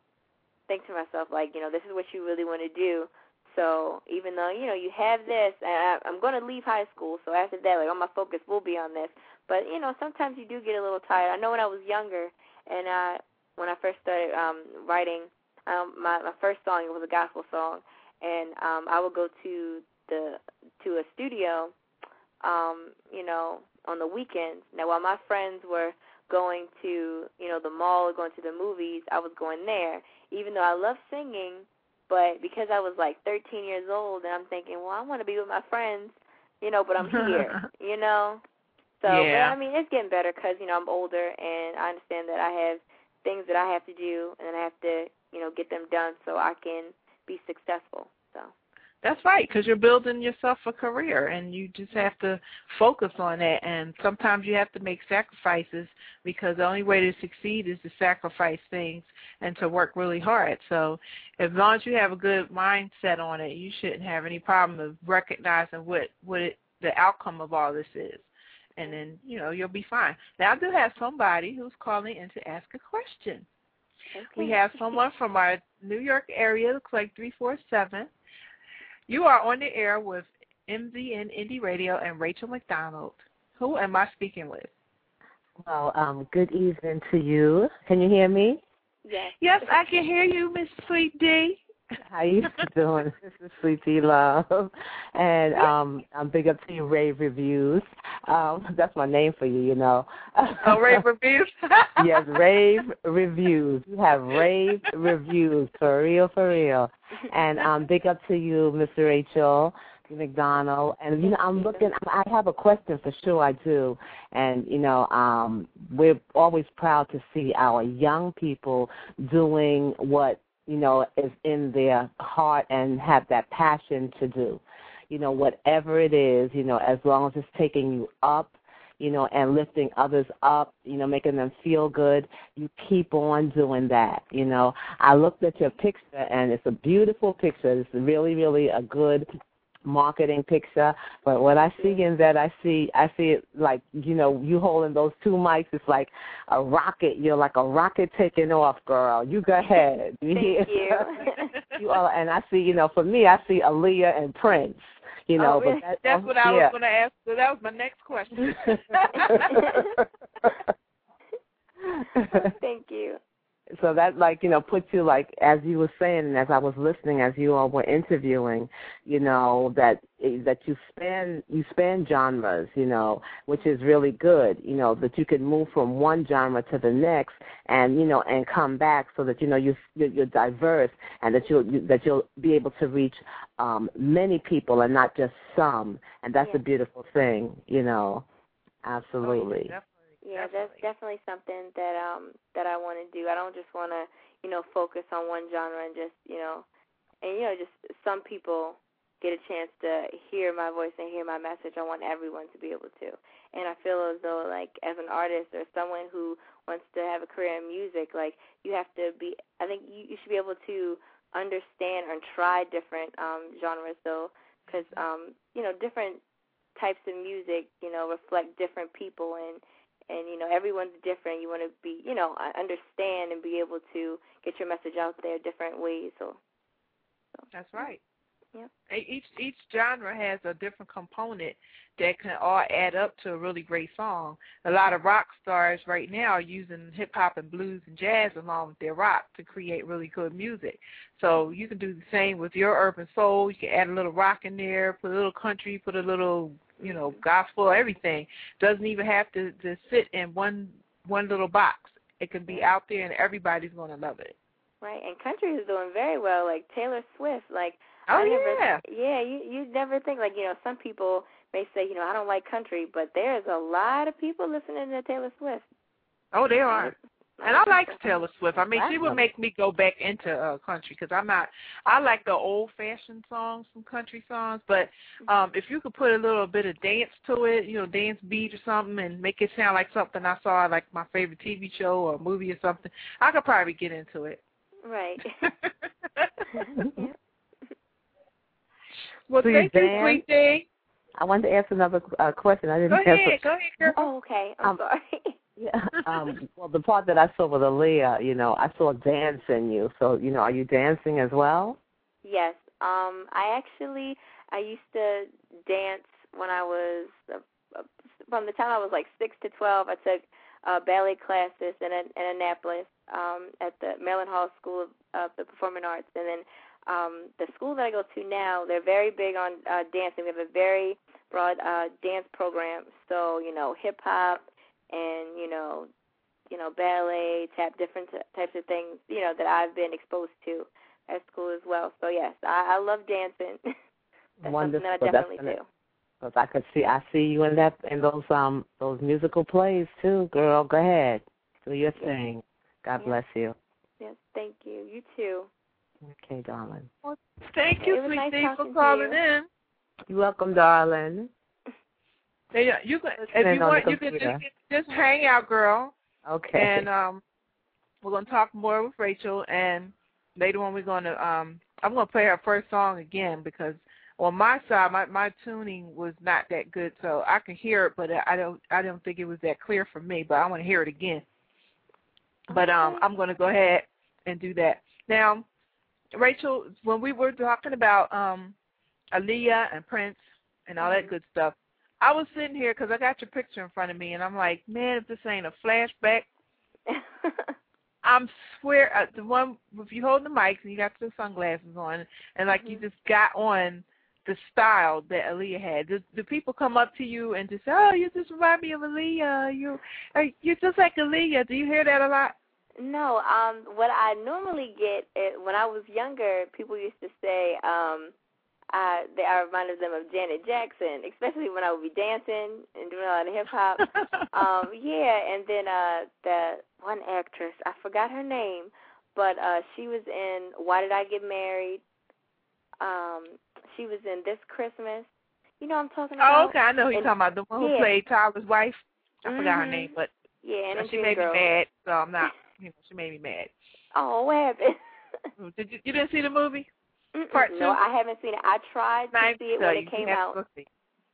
think to myself like, you know, this is what you really want to do. So even though you know you have this, and I, I'm going to leave high school, so after that, like all my focus will be on this. But you know, sometimes you do get a little tired. I know when I was younger, and I when I first started um, writing, um, my my first song it was a gospel song, and um, I would go to the to a studio um, you know, on the weekends. Now, while my friends were going to, you know, the mall or going to the movies, I was going there. Even though I love singing, but because I was like 13 years old, and I'm thinking, well, I want to be with my friends, you know, but I'm here, you know. So, Yeah. but I mean, it's getting better because you know I'm older, and I understand that I have things that I have to do, and I have to, you know, get them done so I can be successful. So. That's right, because you're building yourself a career, and you just have to focus on that. And sometimes you have to make sacrifices because the only way to succeed is to sacrifice things and to work really hard. So, as long as you have a good mindset on it, you shouldn't have any problem of recognizing what what it, the outcome of all this is, and then you know you'll be fine. Now, I do have somebody who's calling in to ask a question. We have someone from our New York area, looks like 347. You are on the air with MZN Indie Radio and Rachel McDonald. Who am I speaking with? Well, um, good evening to you. Can you hear me? Yes. Yes, I can hear you, Miss Sweet D. How you doing? This is Sweetie Love, and um, I'm big up to you, Rave Reviews. Um, that's my name for you, you know. Oh, Rave Reviews. yes, Rave Reviews. You have Rave Reviews for real, for real. And um, big up to you, Mr. Rachel. McDonald, and you know, I'm looking. I have a question for sure. I do, and you know, um, we're always proud to see our young people doing what you know is in their heart and have that passion to do. You know, whatever it is, you know, as long as it's taking you up you know, and lifting others up, you know, making them feel good. You keep on doing that, you know. I looked at your picture and it's a beautiful picture. It's really, really a good marketing picture. But what I see in that, I see, I see it like you know, you holding those two mics. It's like a rocket. You're like a rocket taking off, girl. You go ahead. You Thank you. you are, and I see, you know, for me, I see Aaliyah and Prince. You know, oh, but that, that's um, what I yeah. was going to ask. So that was my next question. Thank you so that like you know puts you like as you were saying and as I was listening as you all were interviewing, you know that that you span you span genres, you know, which is really good. You know that you can move from one genre to the next, and you know and come back so that you know you you're, you're diverse and that you'll you, that you'll be able to reach um many people and not just some, and that's yeah. a beautiful thing, you know. Absolutely. Oh, yeah, definitely. that's definitely something that um that I want to do. I don't just want to, you know, focus on one genre and just, you know, and you know, just some people get a chance to hear my voice and hear my message. I want everyone to be able to. And I feel as though like as an artist or someone who wants to have a career in music, like you have to be I think you, you should be able to understand and try different um genres though cuz um you know, different types of music, you know, reflect different people and and you know everyone's different. You want to be, you know, understand and be able to get your message out there different ways. So, so. that's right. Yeah. Each each genre has a different component that can all add up to a really great song. A lot of rock stars right now are using hip hop and blues and jazz along with their rock to create really good music. So you can do the same with your urban soul. You can add a little rock in there, put a little country, put a little you know gospel, everything. Doesn't even have to to sit in one one little box. It can be out there and everybody's going to love it. Right, and country is doing very well. Like Taylor Swift, like Oh I never, yeah, yeah. You you never think like you know some people may say you know I don't like country, but there's a lot of people listening to Taylor Swift. Oh, there are. And I like Taylor Swift. I mean, she would make me go back into uh, country because I'm not. I like the old-fashioned songs, some country songs. But um if you could put a little bit of dance to it, you know, dance beat or something, and make it sound like something I saw like my favorite TV show or movie or something, I could probably get into it. Right. well, Do you thank you, dance? sweet thing. I wanted to ask another uh, question. I didn't Go answer. ahead, go ahead, girl. oh, okay. I'm Um, sorry. Yeah. Um, well, the part that I saw with Aaliyah, you know, I saw dance in you. So, you know, are you dancing as well? Yes. Um, I actually I used to dance when I was uh, uh, from the time I was like six to twelve. I took uh, ballet classes in, in Annapolis um, at the Maryland Hall School of, of the Performing Arts, and then um, the school that I go to now. They're very big on uh, dancing. We have a very broad uh, dance program. So you know, hip hop and you know, you know, ballet, tap, different t- types of things. You know that I've been exposed to at school as well. So yes, I, I love dancing. That's Wonderful. something that I That's definitely gonna- do. Because I could see, I see you in that in those um those musical plays too, girl. Go ahead, do your thing. God Yeah. bless you. Yes, thank you. You too. Okay, darling. Well, Thank you, It was sweet nice thing, for talking calling you. in. You're welcome, darling. Yeah, you can if you want, you can just just hang out, girl. Okay. And um, we're gonna talk more with Rachel, and later on we're gonna um, I'm gonna play her first song again because on my side, my my tuning was not that good, so I can hear it, but I don't I don't think it was that clear for me. But I want to hear it again. But um, I'm gonna go ahead and do that now. Rachel, when we were talking about um, Aaliyah and Prince and all that good stuff, I was sitting here because I got your picture in front of me, and I'm like, man, if this ain't a flashback, I'm swear uh, the one if you hold the mics and you got the sunglasses on and like you Mhm. just got on the style that Aaliyah had. Do, do people come up to you and just say, "Oh, you just remind me of Aaliyah. You, are you're just like Aaliyah." Do you hear that a lot? No, um, what I normally get it, when I was younger, people used to say, um, I, they, I reminded them of Janet Jackson, especially when I would be dancing and doing a lot of hip hop. um, yeah, and then uh, the one actress, I forgot her name, but uh, she was in Why Did I Get Married? Um, she was in This Christmas. You know what I'm talking about? oh, okay. I know who you're talking about. The one who yeah. played Tyler's wife. I forgot her name, but Yeah, and she made Girl. me mad. So I'm not. You know, she made me mad. Oh, what happened? Did you? You didn't see the movie? Mm-mm. Part No. I haven't seen it. I tried to Not see it when it came out.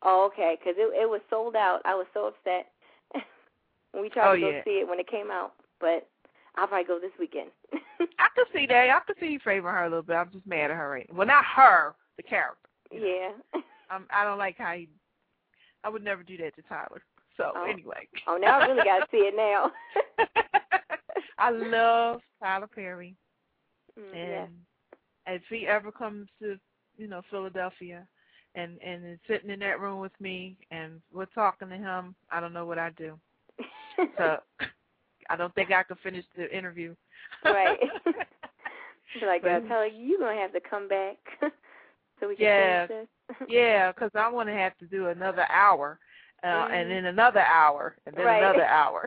Oh, okay, because it it was sold out. I was so upset when we tried Oh, to go yeah. see it when it came out. But I'll probably go this weekend. I could see that. I could see you favoring her a little bit. I'm just mad at her right now. Well, not her, the character. yeah. Um, I don't like how he. I would never do that to Tyler. So Oh. anyway. Oh, now I really got to see it now. I love Tyler Perry, Mm, and yeah. If he ever comes to, you know, Philadelphia, and and is sitting in that room with me, and we're talking to him, I don't know what I'd do. So I don't think I could finish the interview. right. Like, But- tell her you gonna have to come back so we can Yeah. finish this. Yeah, 'cause I want to have to do another hour, uh, and Mhm. then another hour, and then Right. another hour.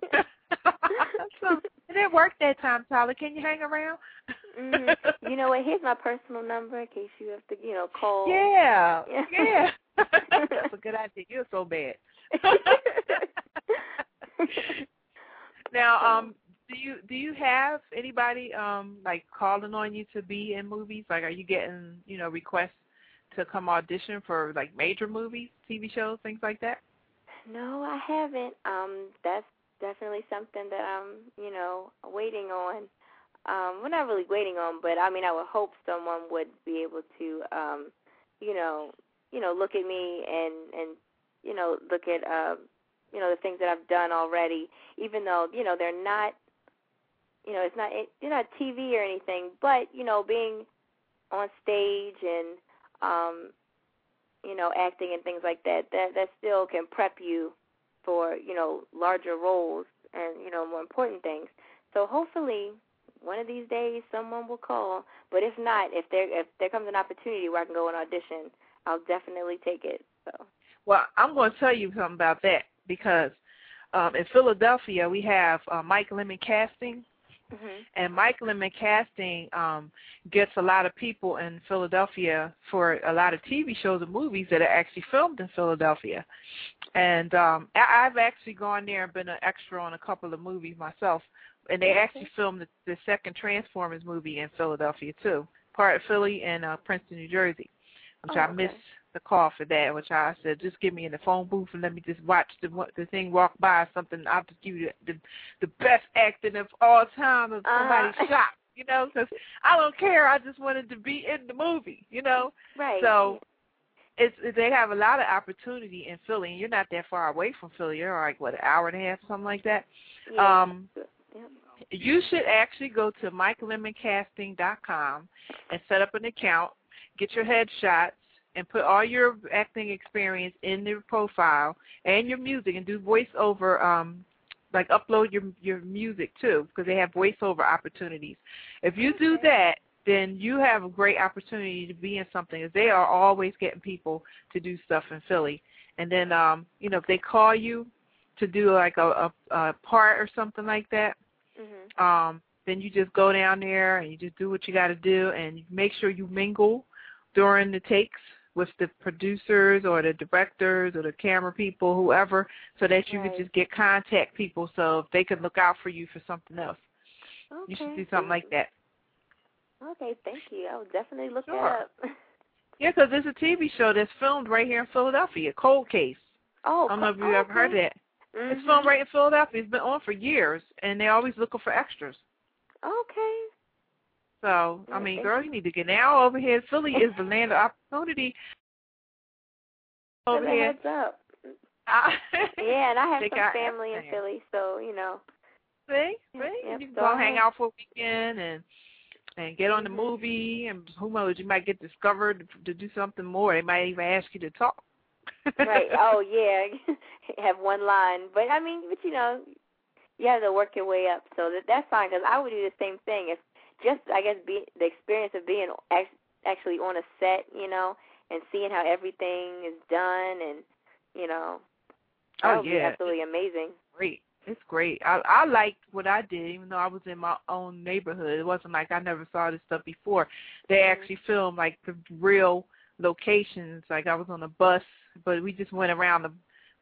so it didn't work that time, Tyler. Can you hang around? Mhm. You know what? Here's my personal number in case you have to, you know, call. Yeah, Yeah. yeah. That's a good idea. You're so bad. now, um, do you do you have anybody um like calling on you to be in movies? Like, are you getting you know requests to come audition for like major movies, TV shows, things like that? No, I haven't. Um, that's definitely something that I'm, you know, waiting on. Um, we're not really waiting on, but I mean, I would hope someone would be able to, um, you know, you know, look at me and and you know, look at, uh, you know, the things that I've done already, even though you know they're not, you know, it's not it, you're not TV or anything, but you know, being on stage and um you know, acting and things like that, that that still can prep you for, you know, larger roles and, you know, more important things. So hopefully one of these days someone will call. But if not, if there if there comes an opportunity where I can go and audition, I'll definitely take it. So Well, I'm going to tell you something about that because um, in Philadelphia we have uh, Mike Lemon Casting, mhm. and Mike Lemon Casting um, gets a lot of people in Philadelphia for a lot of TV shows and movies that are actually filmed in Philadelphia. And um, I- I've actually gone there and been an extra on a couple of movies myself, and they actually filmed the, the second Transformers movie in Philadelphia too, part of Philly and uh, Princeton, New Jersey, which Oh, I okay. missed the call for that, which I said just give me in the phone booth and let me just watch the the thing walk by or something. I'll just give you the the, the best acting of all time of somebody Uh-huh. shot, you know, because I don't care. I just wanted to be in the movie, you know. right. So it's they have a lot of opportunity in Philly, and you're not that far away from Philly. You're like what an hour and a half, something like that. yeah. Um, Yep. you should actually go to MikeLemonCasting.com and set up an account, get your headshots, and put all your acting experience in the profile and your music, and do voiceover. Um, like upload your your music too, because they have voiceover opportunities. If you do that, then you have a great opportunity to be in something. 'cause They are always getting people to do stuff in Philly, and then um, you know if they call you to do like a, a, a part or something like that, Mhm. um, then you just go down there and you just do what you got to do, and make sure you mingle during the takes with the producers or the directors or the camera people, whoever, so that you Right. can just get contact people so they can look out for you for something else. Okay. You should do something like that. Okay, thank you. I will definitely look Sure. that up. Yeah, 'cause there's a TV show that's filmed right here in Philadelphia, Cold Case. Oh, I don't know if oh, you've ever heard okay. That. It's filmed right in Philadelphia. It's been on for years, and they're always looking for extras. Okay. So, I mean, girl, you. need to get now over here. Philly is the land of opportunity. Over here. heads up. I- Yeah, and I have some family in. Philly, so you know, See, see, yep, you can go hang out for a weekend and and get on the Mhm. movie, and who knows, you might get discovered to do something more. They might even ask you to talk. Right. Oh yeah, have one line, but I mean, but you know, you have to work your way up. So that that's fine because I would do the same thing. If just I guess be the experience of being act, actually on a set, you know, and seeing how everything is done, and you know, that Oh, would be yeah. absolutely amazing. great. It's great. I I liked what I did, even though I was in my own neighborhood. It wasn't like I never saw this stuff before. They Mhm. actually filmed like the real locations. Like I was on a bus, but we just went around the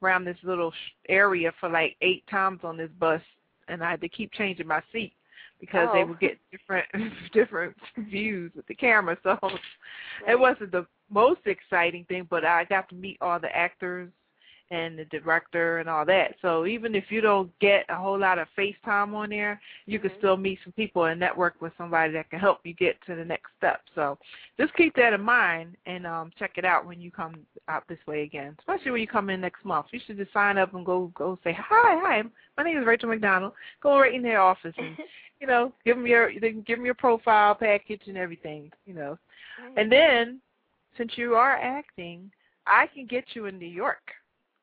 around this little sh- area for like eight times on this bus, and I had to keep changing my seat because they Oh. would get different different views with the camera. So Right. it wasn't the most exciting thing, but I got to meet all the actors and the director and all that. So even if you don't get a whole lot of FaceTime on there, you can Mhm. still meet some people and network with somebody that can help you get to the next step. So just keep that in mind and um check it out when you come out this way again. Especially when you come in next month. You should just sign up and go go say, Hi, hi, my name is Rachel McDonald. Go right in their office and you know, give them your they can give them your profile package and everything, you know. And then since you are acting, I can get you in New York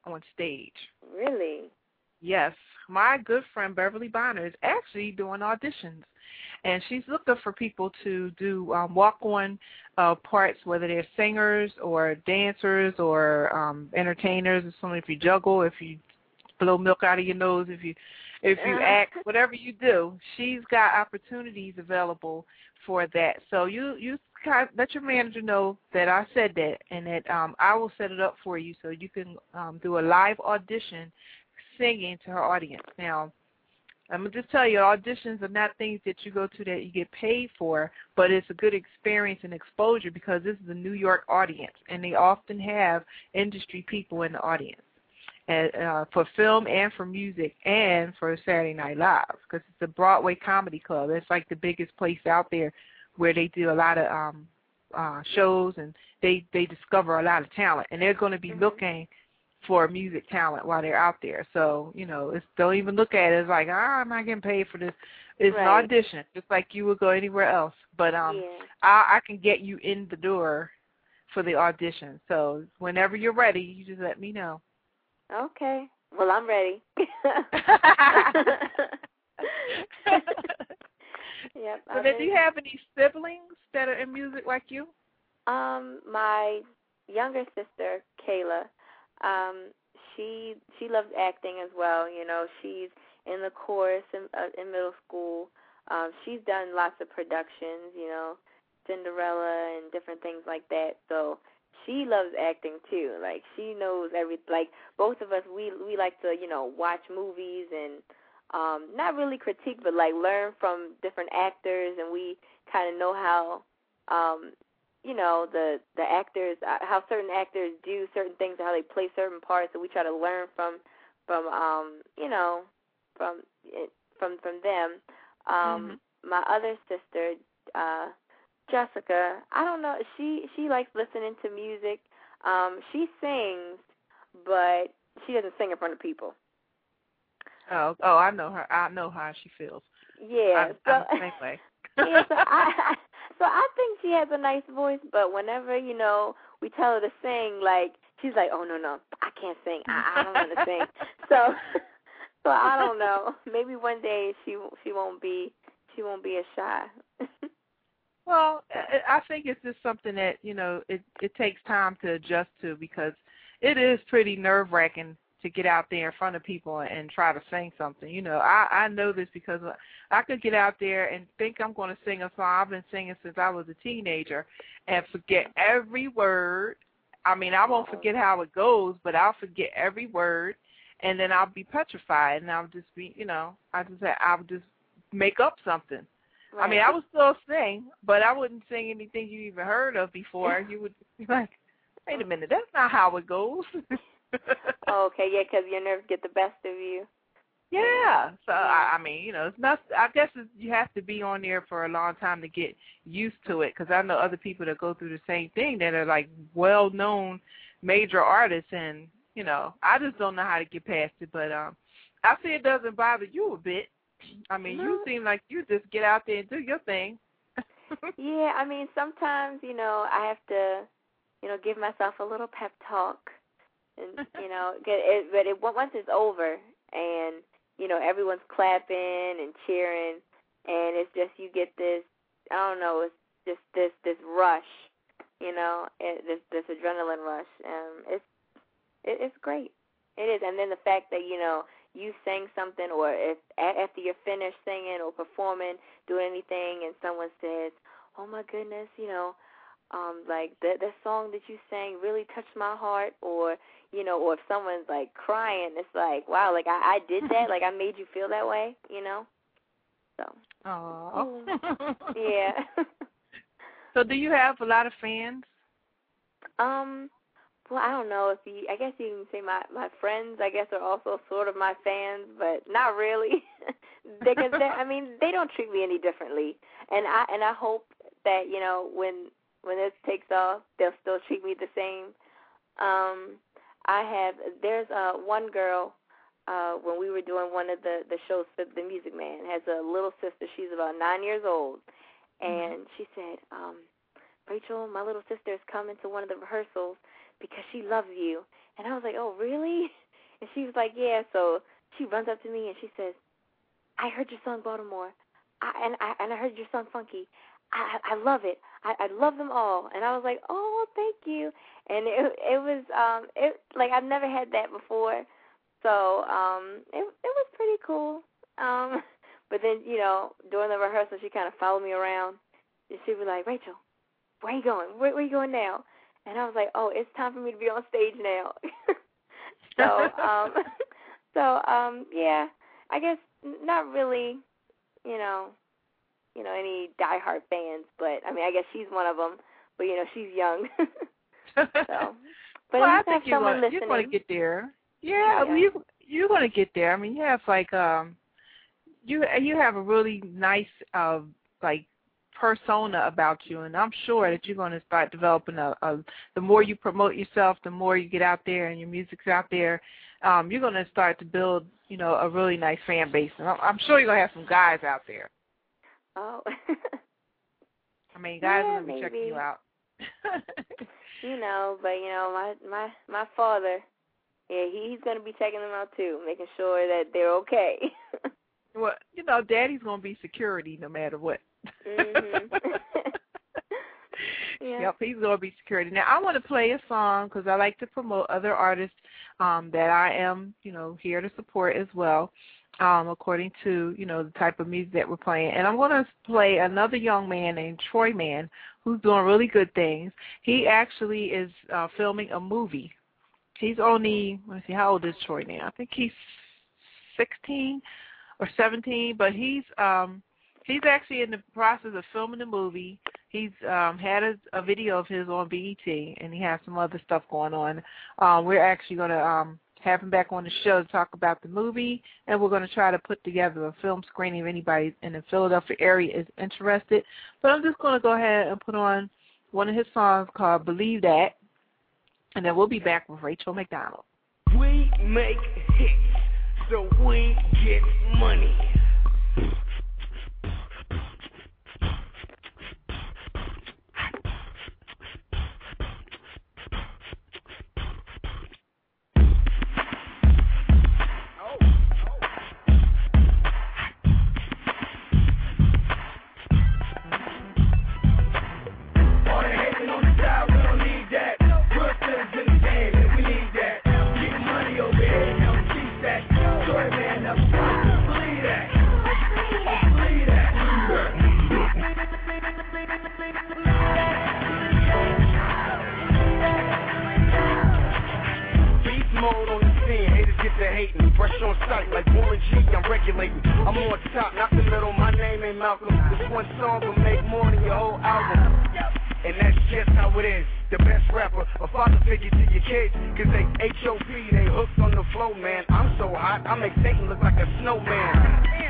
on stage. really, Yes, my good friend Beverly Bonner is actually doing auditions, and she's looking for people to do um, walk-on uh, parts, whether they're singers or dancers or um, entertainers. Or something if you juggle, if you blow milk out of your nose, if you if you Uh. act, whatever you do, she's got opportunities available for that. So you you let your manager know that I said that, and that um, I will set it up for you so you can um, do a live audition singing to her audience. Now, I'm gonna just tell you, auditions are not things that you go to that you get paid for, but it's a good experience and exposure because this is a New York audience, and they often have industry people in the audience, and uh, for film and for music and for Saturday Night Live because it's a Broadway comedy club. It's like the biggest place out there where they do a lot of um uh shows and they they discover a lot of talent, and they're going to be Mhm. looking for music talent while they're out there. So, you know, it's don't even look at it as like, ah, I'm not getting paid for this. It's an audition, just like you would go anywhere else. But um yeah. I I can get you in the door for the audition. So whenever you're ready, you just let me know. Okay. Well, I'm ready. yep. so do you have any siblings that are in music like you? Um, my younger sister, Kayla, um, she she loves acting as well. You know, she's in the chorus in uh, in middle school. Um, she's done lots of productions. You know, Cinderella and different things like that. So she loves acting too. Like she knows every like both of us we we like to, you know, watch movies and um not really critique but like learn from different actors and we kind of know how um you know the the actors uh, how certain actors do certain things and how they play certain parts and we try to learn from from um you know from from from them. Um my other sister uh Jessica I don't know she she likes listening to music. Um she sings but she doesn't sing in front of people Oh, oh, I know her. I know how she feels. yeah I'm, so I'm the same way. yeah, so I, so I think she has a nice voice, but whenever you know we tell her to sing, like she's like, "Oh no, no, I can't sing. I, I don't want to sing." So, so I don't know. Maybe one day she she won't be she won't be as shy. Well, I I think it's just something that you know it it takes time to adjust to because it is pretty nerve wracking to get out there in front of people and try to sing something. You know, I I know this because I could get out there and think I'm going to sing a song I've been singing since I was a teenager and forget every word. I mean, I won't forget how it goes, but I'll forget every word, and then I'll be petrified, and I'll just be, you know, I just I'll just make up something. I mean, I would still sing, but I wouldn't sing anything you even heard of before. You would be like, wait a minute, that's not how it goes. oh, okay, yeah, because your nerves get the best of you. yeah. So I, I mean, you know, it's not. I guess it's, you have to be on there for a long time to get used to it. Because I know other people that go through the same thing that are like well-known major artists, and you know, I just don't know how to get past it. But um, I see it doesn't bother you a bit. I mean, No. you seem like you just get out there and do your thing. Yeah, I mean, sometimes you know I have to, you know, give myself a little pep talk, and you know, get it. But it once it's over, and you know everyone's clapping and cheering, and it's just you get this. I don't know. It's just this this rush, you know, it, this this adrenaline rush. Um, it's it, it's great. It is, and then the fact that you know you sang something, or if after you're finished singing or performing, doing anything, and someone says, "Oh my goodness," you know, um, like that that song that you sang really touched my heart, or you know, or if someone's like crying, it's like, wow, like I, I did that, like I made you feel that way, you know. So Oh. yeah. so, do you have a lot of fans? Um, well, I don't know if you. I guess you can say my my friends. I guess are also sort of my fans, but not really. because they, I mean, they don't treat me any differently, and I and I hope that you know when when this takes off, they'll still treat me the same. Um, I have there's uh one girl uh when we were doing one of the the shows for the Music Man has a little sister. She's about nine years old, and she said, um, Rachel, my little sister is coming to one of the rehearsals because she loves you. And I was like, oh, really? And she was like, yeah. So she runs up to me and she says, I heard your song Baltimore, I, and I and I heard your song Funky. I I love it. I I love them all. And I was like, oh, thank you. And it it was um it like I've never had that before, so um it it was pretty cool. Um, but then you know during the rehearsal she kind of followed me around, and she was like, Rachel, where you going? Where, where you going now? And I was like, oh, it's time for me to be on stage now. so, um, so, um, yeah, I guess not really, you know, you know, any diehard fans, but I mean, I guess she's one of them. But you know, she's young. so, but well, I think someone gonna, you're going to get there. Yeah, Yeah. you you're going to get there. I mean, you have like um, you you have a really nice uh like persona about you, and I'm sure that you're going to start developing a, a. The more you promote yourself, the more you get out there, and your music's out there. Um, you're going to start to build, you know, a really nice fan base, and I'm, I'm sure you're going to have some guys out there. Oh, I mean, guys Yeah, are to be checking you out. you know, but you know, my my my father, yeah, he, he's going to be checking them out too, making sure that they're okay. well, you know, Daddy's going to be security no matter what. Mhm. yeah. Yep, he's going to be security. Now, I want to play a song because I like to promote other artists um, that I am, you know, here to support as well, um, according to, you know, the type of music that we're playing. And I'm going to play another young man named Troy Mann who's doing really good things. He actually is uh, filming a movie. He's only, let's see, how old is Troy now? I think he's 16 or 17, but he's um, he's actually in the process of filming the movie. He's um, had a, a video of his on BET, and he has some other stuff going on. Um, we're actually going to um, have him back on the show to talk about the movie, and we're going to try to put together a film screening if anybody in the Philadelphia area is interested. But I'm just going to go ahead and put on one of his songs called Believe That, and then we'll be back with Rachel McDonald. We make hits, so we get money. Malcolm. This one song will make more than your whole album. And that's just how it is. The best rapper, a father figure to your kids. Cause they H.O.P., they hooked on the flow, man. I'm so hot, I make Satan look like a snowman.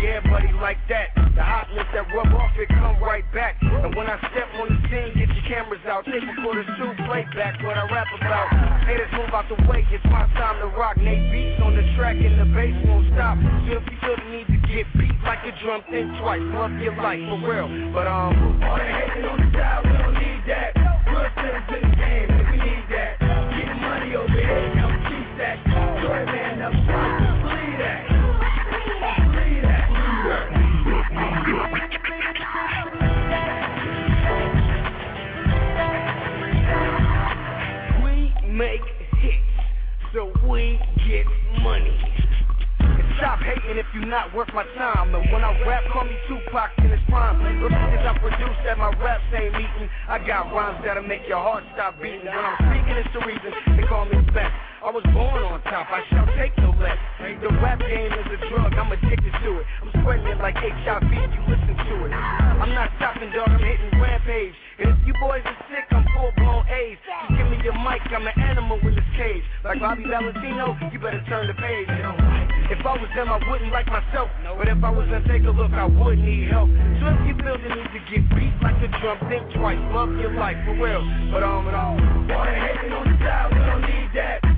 Yeah, buddy, like that. The hotness that rub off, it come right back. And when I step on the scene, get your cameras out. Take recorders too, play back what I rap about. Haters move out the way, it's my time to rock. Nate beats on the track and the bass won't stop. So if you feel the need to get beat like a drum, think twice. Love your life, for real. But um, all the hating on the side, we don't need that. Real citizens in the game, if we need that. Getting money over here, come keep that. Make hits, so we get money. Stop hating if you're not worth my time. And when I rap, call me Tupac in his prime. At this I produce that my raps ain't meeting. I got rhymes that'll make your heart stop beating. When I'm speaking, it's the reason they call me the best. I was born on top, I shall take no less. The rap game is a drug, I'm addicted to it. I'm spreading it like HIV, you listen to it. I'm not stopping, dog, I'm hitting rampage. And if you boys are sick, I'm full blown AIDS. Just give me your mic, I'm an animal in this cage. Like Bobby Valentino, you better turn the page. If I was them, I wouldn't like myself. But if I was gonna take a look, I would need help. So if you feel the need to get beat like a drum, think twice. Love your life, for real. But um, um, all that hating on the side, we don't need that.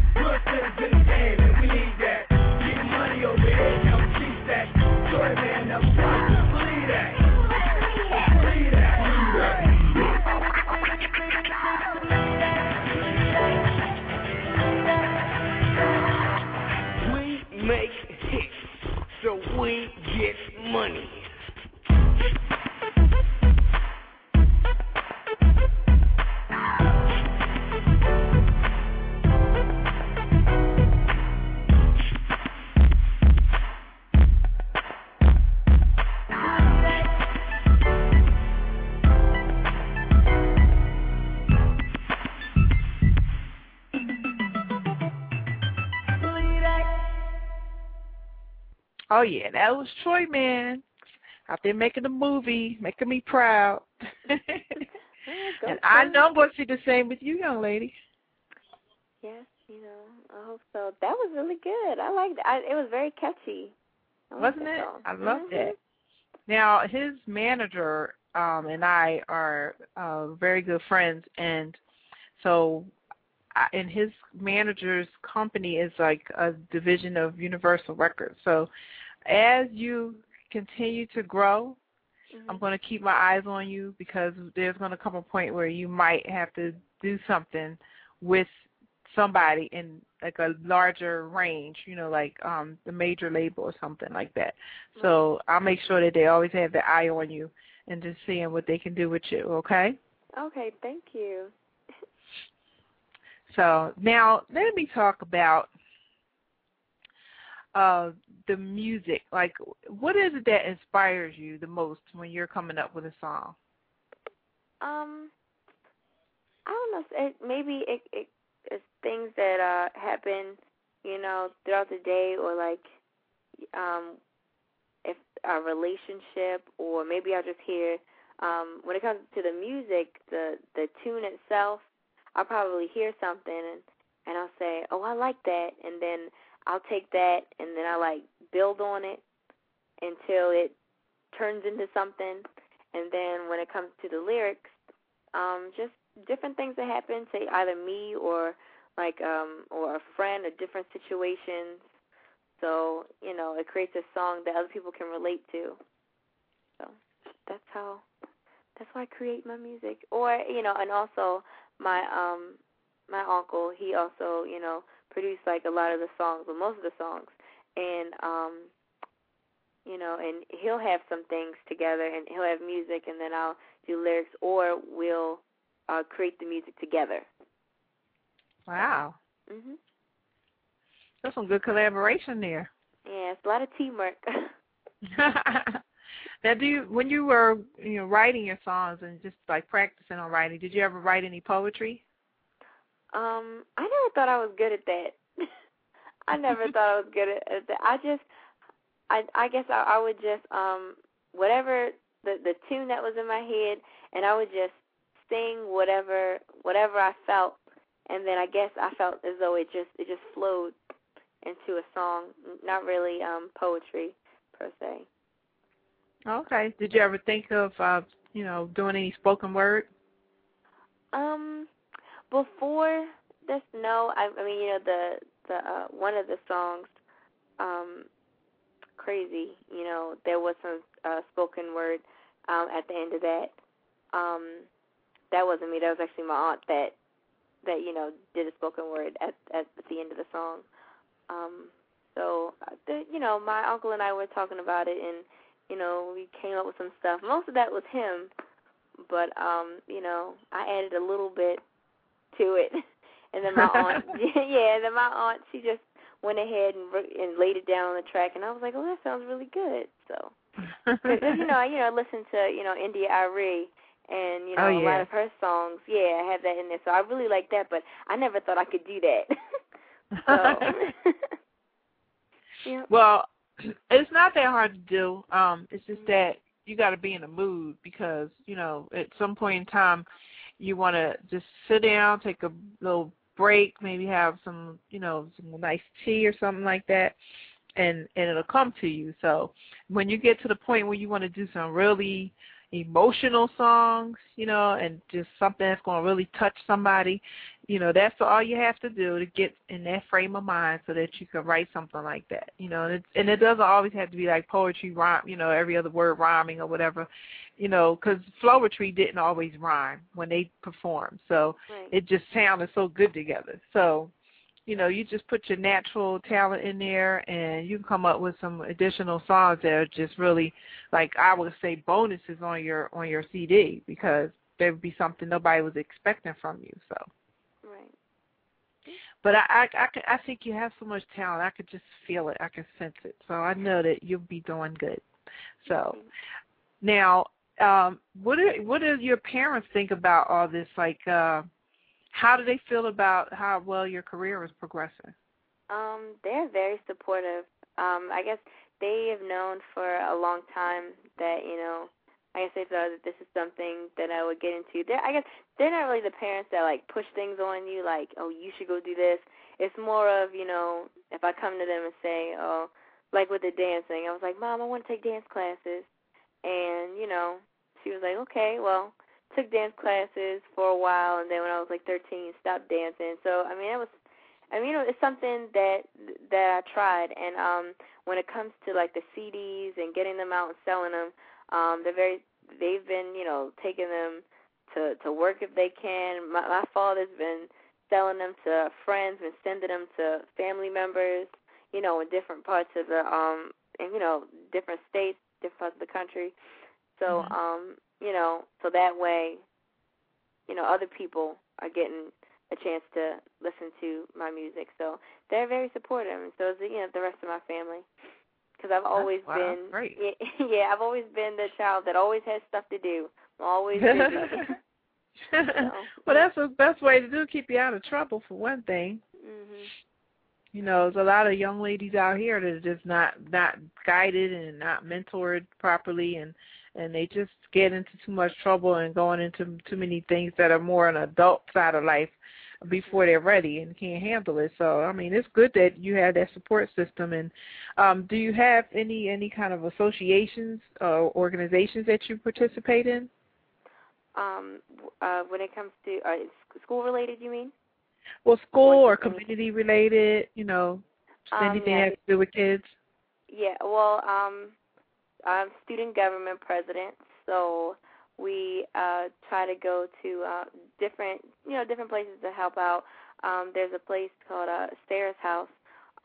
Make hits, so we get money. Oh yeah, that was Troy Man out there making a movie, making me proud. And I know I'm going to see the same with you, young lady. Yes, you know, I hope so. That was really good. I liked it. I, it was very catchy. Wasn't it? song. I love Mhm. that. Now his manager um and I are uh, very good friends, and so I, and his manager's company is like a division of Universal Records. So as you continue to grow, Mhm. I'm going to keep my eyes on you because there's going to come a point where you might have to do something with somebody in like a larger range, you know, like um the major label or something like that. So I'll make sure that they always have their eye on you and just seeing what they can do with you, okay? Okay, thank you. So now let me talk about uh the music. Like what is it that inspires you the most when you're coming up with a song? Um, I don't know. It, maybe it, it it's things that uh happen, you know, throughout the day, or like, um, if a relationship, or maybe I just hear, um, when it comes to the music, the the tune itself, I'll probably hear something and and I'll say, oh, I like that, and then I'll take that and then I like build on it until it turns into something, and then when it comes to the lyrics um, just different things that happen to either me or like um or a friend or different situations. So, you know, it creates a song that other people can relate to. So that's how that's why I create my music. Or, you know, and also my um my uncle, he also, you know, produced like a lot of the songs, or most of the songs. And um you know, and he'll have some things together and he'll have music and then I'll do lyrics or we'll uh create the music together. Wow. Mhm. That's some good collaboration there. Yeah, it's a lot of teamwork. now do you when you were you know writing your songs and just like practicing on writing, did you ever write any poetry? Um, I never thought I was good at that. I never thought I was good at, at that. I just I I guess I, I would just um whatever the the tune that was in my head and I would just sing whatever whatever I felt and then I guess I felt as though it just it just flowed into a song, not really um poetry per se. Okay. Did you ever think of uh, you know, doing any spoken word? Um, before this, no. I, I mean, you know, the the uh, one of the songs, um, "Crazy." You know, there was some uh, spoken word um, at the end of that. Um, that wasn't me. That was actually my aunt that that you know did a spoken word at at, the end of the song. Um, so, uh, the, you know, my uncle and I were talking about it, and you know, we came up with some stuff. Most of that was him, but um, you know, I added a little bit to it. And then my aunt, yeah, and then my aunt, she just went ahead and and laid it down on the track, and I was like, oh, that sounds really good. So, cause, you know, you know, I listened to you know India Arie, and you know oh, yeah. a lot of her songs. Yeah, I have that in there, so I really like that. But I never thought I could do that. so, yeah. Well, it's not that hard to do. Um, it's just that you got to be in the mood because you know at some point in time you want to just sit down, take a little break, maybe have some you know some nice tea or something like that, and and it'll come to you. So when you get to the point where you want to do some really emotional songs, you know, and just something that's going to really touch somebody, you know, that's all you have to do to get in that frame of mind so that you can write something like that, you know, and it, and it doesn't always have to be like poetry rhyme, you know, every other word rhyming or whatever, you know, because Floetry didn't always rhyme when they performed, so right. it just sounded so good together. So you know, you just put your natural talent in there and you can come up with some additional songs that are just really like I would say bonuses on your on your CD because there would be something nobody was expecting from you. So. But I I I, I think you have so much talent. I could just feel it. I can sense it. So I know that you'll be doing good. So now, um, what do what do your parents think about all this? Like, uh, how do they feel about how well your career is progressing? Um, they're very supportive. Um, I guess they have known for a long time that you know. I guess they thought that this is something that I would get into. They're, I guess they're not really the parents that like push things on you, like, oh, you should go do this. It's more of, you know, if I come to them and say, oh, like with the dancing, I was like, Mom, I want to take dance classes, and you know, she was like, okay, well, took dance classes for a while, and then when I was like 13, stopped dancing. So I mean, it was, I mean, it's something that that I tried. And um, when it comes to like the CDs and getting them out and selling them, um, they're very, they've been, you know, taking them to to work if they can. My, my father's been selling them to friends, been sending them to family members, you know, in different parts of the um, and you know, different states, different parts of the country. So, Mhm. um, you know, so that way, you know, other people are getting a chance to listen to my music. So they're very supportive, and so is the, you know the rest of my family. Because I've always wow, been, great. Yeah, yeah, I've always been the child that always has stuff to do. I'm always busy. well, that's the best way to do. Keep you out of trouble for one thing. mhm. You know, there's a lot of young ladies out here that are just not not guided and not mentored properly, and and they just get into too much trouble and going into too many things that are more an adult side of life before they're ready and can't handle it. So I mean, it's good that you have that support system. And um, do you have any any kind of associations or organizations that you participate in? Um, uh, when it comes to uh, school related, you mean? Well, school or community related, you know, Um, anything yeah. that has to do with kids. Yeah, well, um, I'm student government president, so we uh, try to go to uh, different, you know, different places to help out. Um, there's a place called uh, Sarah's House,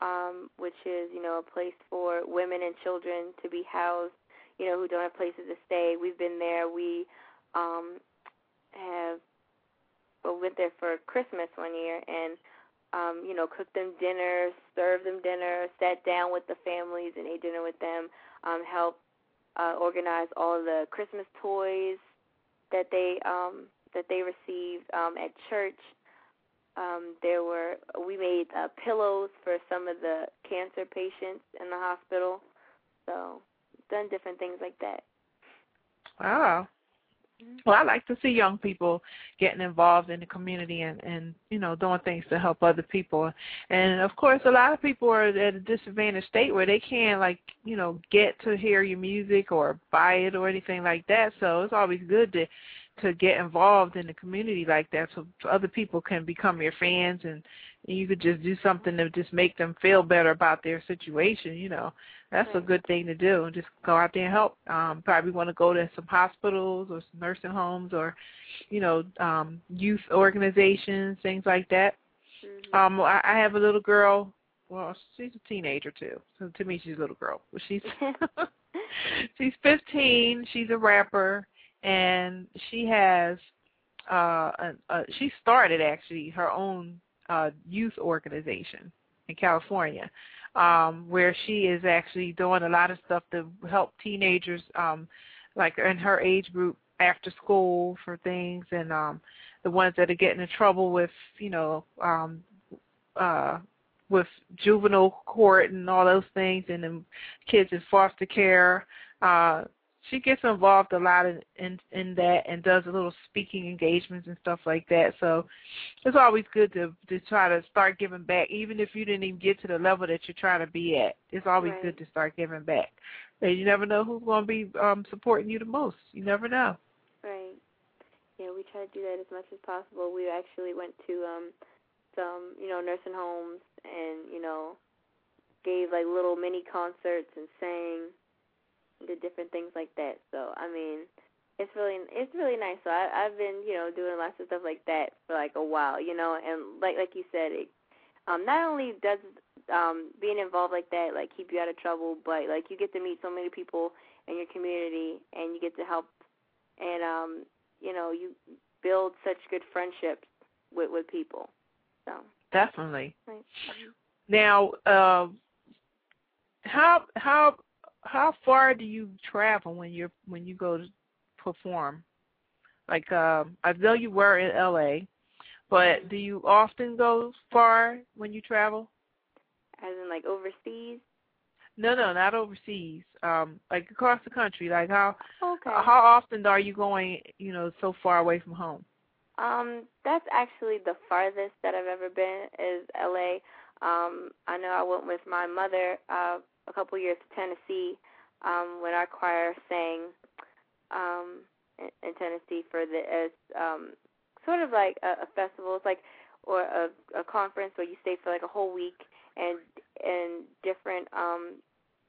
um, which is, you know, a place for women and children to be housed, you know, who don't have places to stay. We've been there. We um, have well, went there for Christmas one year and um, you know, cooked them dinner, served them dinner, sat down with the families and ate dinner with them, um, helped uh, organize all the Christmas toys that they um, that they received um, at church. Um, there were we made uh, pillows for some of the cancer patients in the hospital. So done different things like that. Wow. Mm-hmm. Well, I like to see young people getting involved in the community and and you know doing things to help other people. And of course, a lot of people are at a disadvantaged state where they can't like you know get to hear your music or buy it or anything like that. So it's always good to to get involved in the community like that so other people can become your fans and you could just do something to just make them feel better about their situation you know. That's a good thing to do just go out there and help. Um probably want to go to some hospitals or some nursing homes or you know um youth organizations things like that. Um i, I have a little girl well she's a teenager too. So to me she's a little girl. But she's she's 15 she's a rapper and she has uh a, a, she started actually her own uh youth organization in California um where she is actually doing a lot of stuff to help teenagers um like in her age group after school for things and um the ones that are getting in trouble with you know um uh with juvenile court and all those things and then kids in foster care uh she gets involved a lot in, in in that and does a little speaking engagements and stuff like that. So it's always good to to try to start giving back, even if you didn't even get to the level that you're trying to be at. It's always Right. good to start giving back. And you never know who's going to be um supporting you the most. You never know. Right. Yeah, we try to do that as much as possible. We actually went to um some, you know, nursing homes and, you know, gave like little mini concerts and sang did different things like that. So, I mean, it's really it's really nice. So I I've been, you know, doing lots of stuff like that for like a while, you know, and like like you said, it um not only does um being involved like that like keep you out of trouble, but like you get to meet so many people in your community and you get to help and um you know you build such good friendships with with people so Definitely. right. Now, uh, how how how far do you travel when you're when you go to perform? Like um, I know you were in L.A., but do you often go far when you travel? as in like overseas No, no, not overseas. Um, like across the country. Like how okay how often are you going? You know, so far away from home. um that's actually the farthest that i've ever been is la um i know i went with my mother uh a couple years to tennessee um when our choir sang um in, in tennessee for the as um sort of like a, a festival it's like or a a conference where you stay for like a whole week and and different um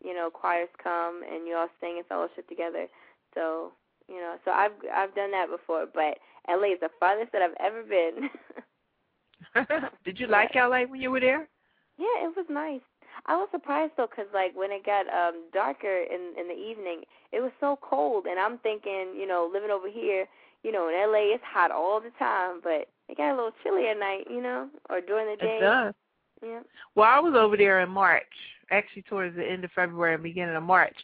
you know choirs come and you all sing and fellowship together so you know so i've i've done that before but la is the farthest that i've ever been Did you like L.A. when you were there? yeah it was nice i was surprised though because like when it got um darker in in the evening it was so cold and i'm thinking you know living over here you know in la it's hot all the time but it got a little chilly at night you know or during the day It does. yeah Well, I was over there in March, actually towards the end of February and beginning of March,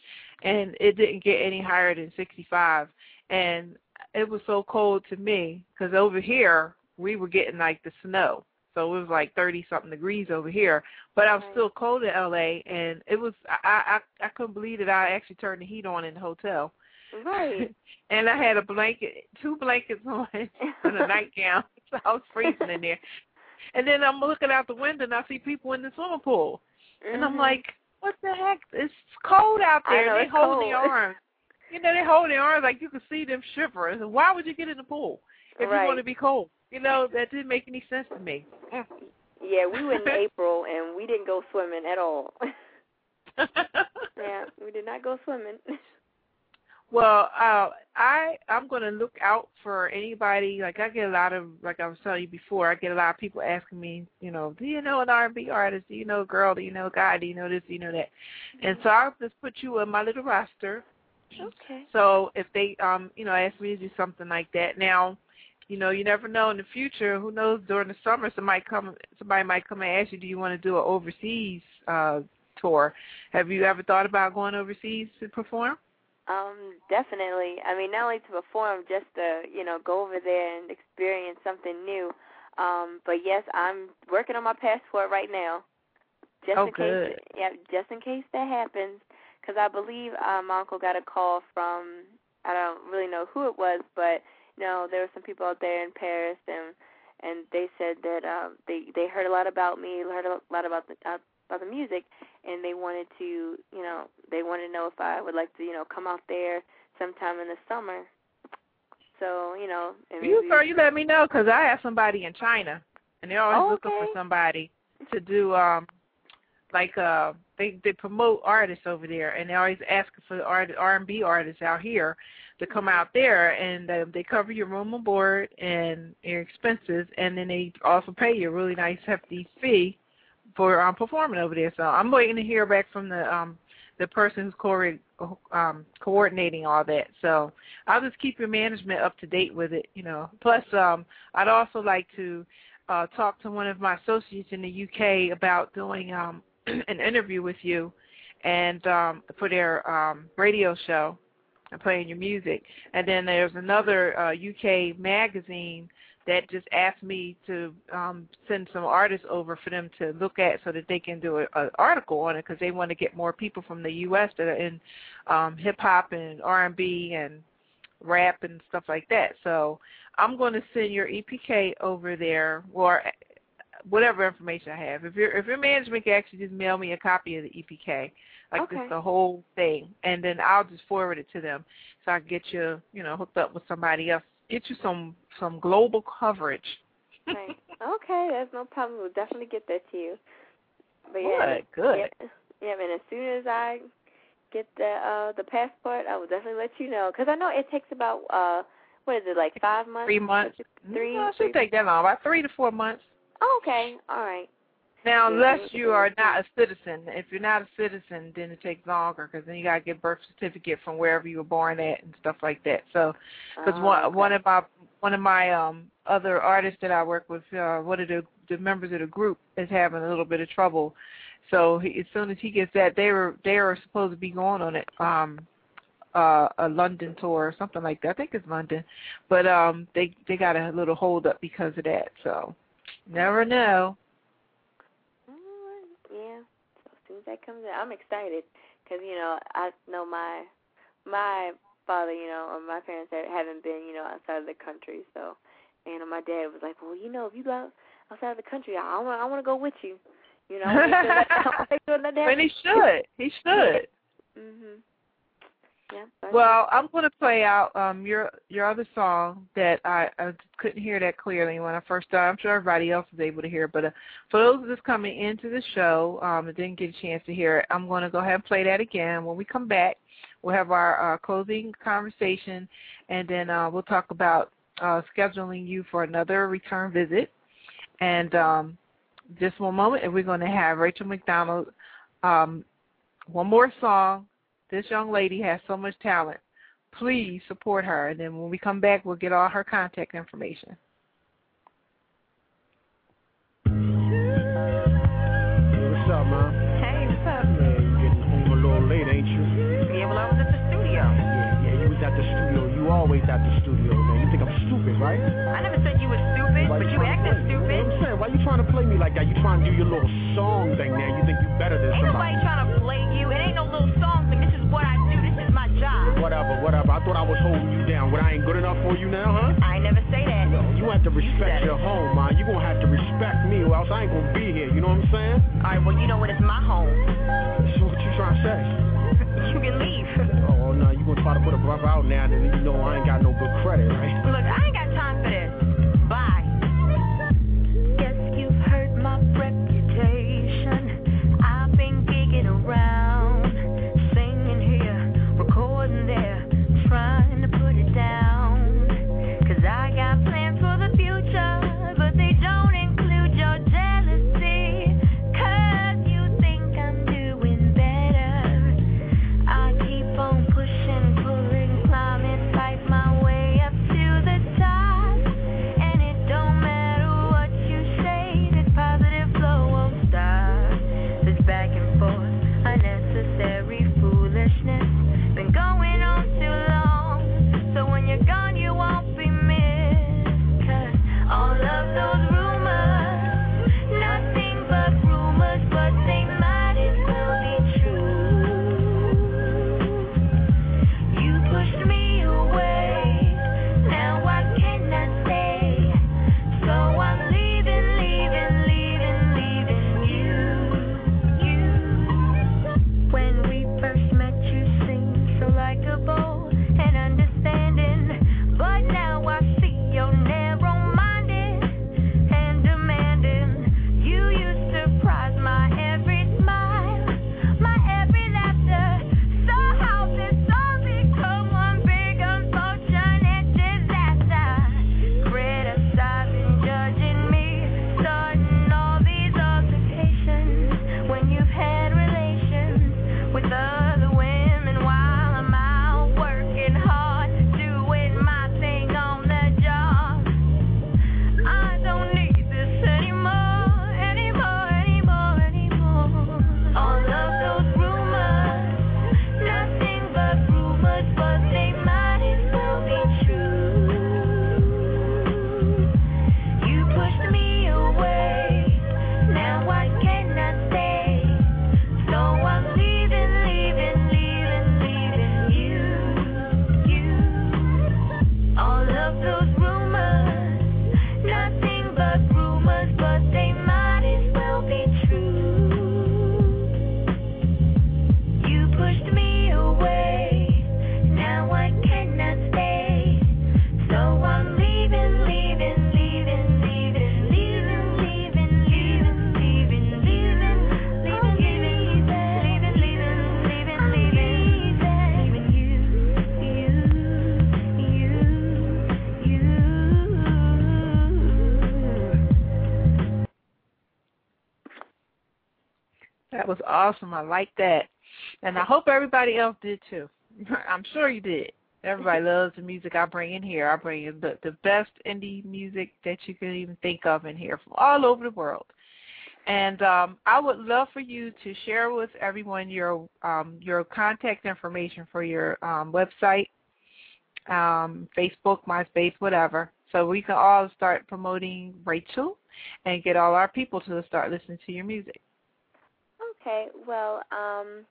and it didn't get any higher than 65. And it was so cold to me because over here we were getting like the snow, so it was like 30 something degrees over here. But I was still cold in LA, and it was I I I couldn't believe that I actually turned the heat on in the hotel. right and I had a blanket, two blankets on, and a nightgown. So I was freezing in there. And then I'm looking out the window and I see people in the swimming pool. And I'm Mhm. like, what the heck? It's cold out there. know, they hold their arms. You know, they hold their arms like you can see them shivering. Why would you get in the pool if Right. you want to be cold? You know, that didn't make any sense to me. Yeah, we went in April and we didn't go swimming at all. yeah, we did not go swimming. Well, uh, I I'm gonna look out for anybody. Like I get a lot of, like I was telling you before, I get a lot of people asking me, you know, do you know an R&B artist? Do you know a girl? Do you know a guy? Do you know this? Do you know that? And so I'll just put you on my little roster. okay. So if they, um, you know, ask me to do something like that, now, you know, you never know in the future. Who knows? During the summer, somebody come, somebody might come and ask you, do you want to do an overseas uh tour? Have you ever thought about going overseas to perform? Um, definitely. I mean, not only to perform, just to you know go over there and experience something new. Um, but yes, I'm working on my passport right now. Just Oh, in good. case, yeah, just in case that happens, because I believe uh, my uncle got a call from I don't really know who it was, but know there were some people out there in Paris, and and they said that um, they they heard a lot about me, heard a lot about the uh, about the music, and they wanted to you know they wanted to know if I would like to you know come out there sometime in the summer. So you know, and You maybe- girl, you let me know because I have somebody in China, and they're always Oh, looking okay. for somebody to do um like uh they they promote artists over there, and they always ask for art R and B artists out here to come out there, and uh, they cover your room and board and your expenses, and then they also pay you a really nice hefty fee for um performing over there. So I'm waiting to hear back from the um the person who's co- um coordinating all that. So I'll just keep your management up to date with it, you know. Plus, um, I'd also like to uh, talk to one of my associates in the UK about doing um, an interview with you, and um, for their um, radio show and playing your music. And then there's another uh, UK magazine that just asked me to um, send some artists over for them to look at so that they can do an article on it because they want to get more people from the U.S. that are in um, hip hop and R&B and rap and stuff like that. So I'm going to send your EPK over there or whatever information I have. If your if your management can actually just mail me a copy of the EPK, like Okay. just the whole thing, and then I'll just forward it to them so I can get you you know hooked up with somebody else. Get you some some global coverage. Right. Okay, that's no problem. We'll definitely get that to you. But yeah, Good, good. Yeah, yeah, and as soon as I get the uh the passport, I will definitely let you know because I know it takes about uh what is it like five months? Three months. Three. No, it should take that long. About three to four months. Oh, okay. All right. Now, unless you are not a citizen, if you're not a citizen, then it takes longer because then you gotta get birth certificate from wherever you were born at and stuff like that. So, because Oh, one okay. one of my one of my um other artists that I work with, uh, one of the the members of the group is having a little bit of trouble. So he, as soon as he gets that, they were they were supposed to be going on it um uh a London tour or something like that. I think it's London, but um they they got a little hold up because of that. So, never know. Alright, Yeah. So as soon as that comes in, I'm excited because you know I know my my father, you know, or my parents haven't been, you know, outside of the country. So, and my dad was like, well, you know, if you go outside of the country, I want I want to go with you. You know, I wanna make sure that- I wanna make sure that But he should. He should. Mhm. Yeah. Well, I'm going to play out um your your other song that I, I couldn't hear that clearly when I first started. I'm sure everybody else was able to hear, but uh, for those that's coming into the show um and didn't get a chance to hear it, I'm going to go ahead and play that again. When we come back, we'll have our uh, closing conversation, and then uh, we'll talk about uh, scheduling you for another return visit. And um, just one moment, and we're going to have Rachel McDonald. Um, one more song. This young lady has so much talent. Please support her. And then when we come back, we'll get all her contact information. What's up, man? Hey, what's up? Yeah, you getting home a little late, ain't you? Yeah, well, I was at the studio. Yeah, yeah, you was at the studio. You always at the studio, man. You think I'm stupid, right? I never said you were stupid, Why but you trying to acted play me? stupid. I'm saying, why you trying to play me like that? You trying to do your little song thing now. You think you better than Ain't nobody trying to Whatever. I thought I was holding you down. What, I ain't good enough for you now, huh? I ain't never say that. You have to respect it. your home, man. You gonna have to respect me, or else I ain't gonna be here. You know what I'm saying? All right, well, you know what? It's my home. So what you trying to say? You can leave. Oh, oh no, you gonna try to put a brother out now, then you know I ain't got no good credit, right? Look, I ain't got time for this. Awesome. I like that. And I hope everybody else did too. I'm sure you did. Everybody loves the music I bring in here. I bring in the, the best indie music that you can even think of in here from all over the world. And um, I would love for you to share with everyone your um, your contact information for your um, website, um, Facebook, MySpace, whatever, so we can all start promoting Rachel and get all our people to start listening to your music. Okay, well, um,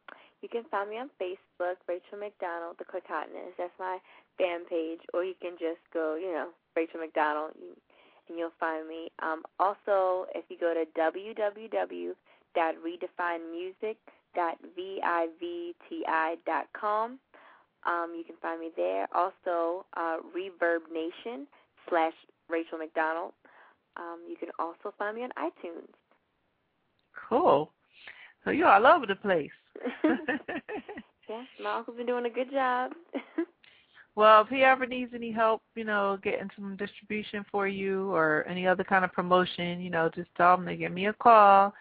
you can find me on Facebook, Rachel McDonald, The Quick. That's my fan page. Or you can just go, you know, Rachel McDonald, and you'll find me. Um, also, if you go to www.redefinemusic.vivti.com, um, you can find me there. Also, uh, Reverb Nation slash Rachel McDonald. Um, you can also find me on iTunes. Cool. So you're all over the place. yes, my uncle's been doing a good job. well, if he ever needs any help, you know, getting some distribution for you or any other kind of promotion, you know, just tell him to give me a call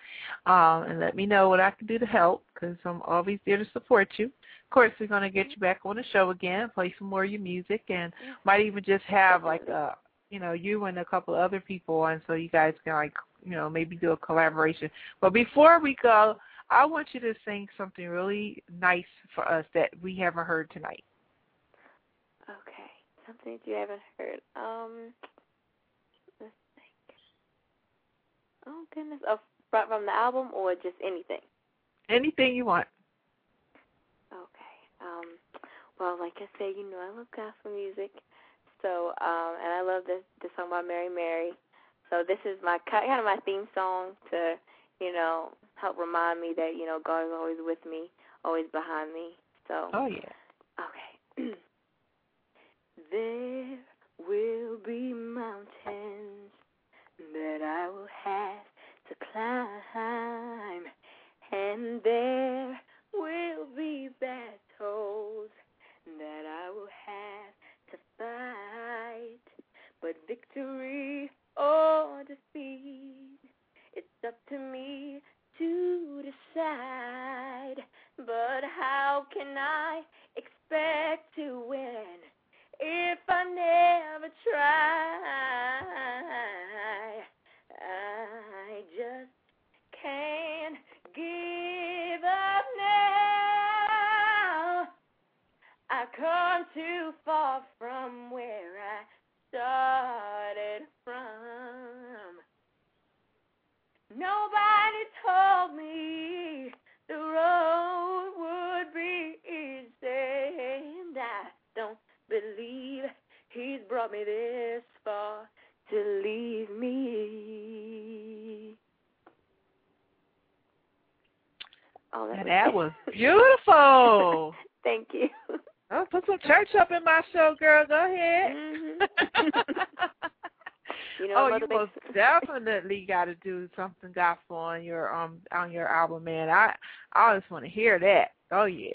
um, and let me know what I can do to help because I'm always there to support you. Of course, we're going to get you back on the show again, play some more of your music, and might even just have like a, you know, you and a couple other people and so you guys can like, you know, maybe do a collaboration. But before we go, I want you to sing something really nice for us that we haven't heard tonight. Okay, something that you haven't heard. Um, let's think. Oh goodness, oh, from from the album or just anything? Anything you want. Okay. Um, well, like I said, you know I love gospel music, so um, and I love this this song by Mary Mary. So this is my kind of my theme song to you know, help remind me that, you know, God is always with me, always behind me. So Oh yeah. Okay. there will be mountains that I will have to climb and there will be battles that I will have to fight. But victory or defeat it's up to me to decide. But how can I expect to win if I never try? I just can't give up now. I've come too far from where I started from. Nobody told me the road would be easy, and I don't believe he's brought me this far to leave me. Oh, that, and that was beautiful. Thank you. Oh, put some church up in my show, girl. Go ahead. Mm-hmm. You know, oh, you most definitely got to do something gospel on your um on your album, man. I I just want to hear that. Oh yeah.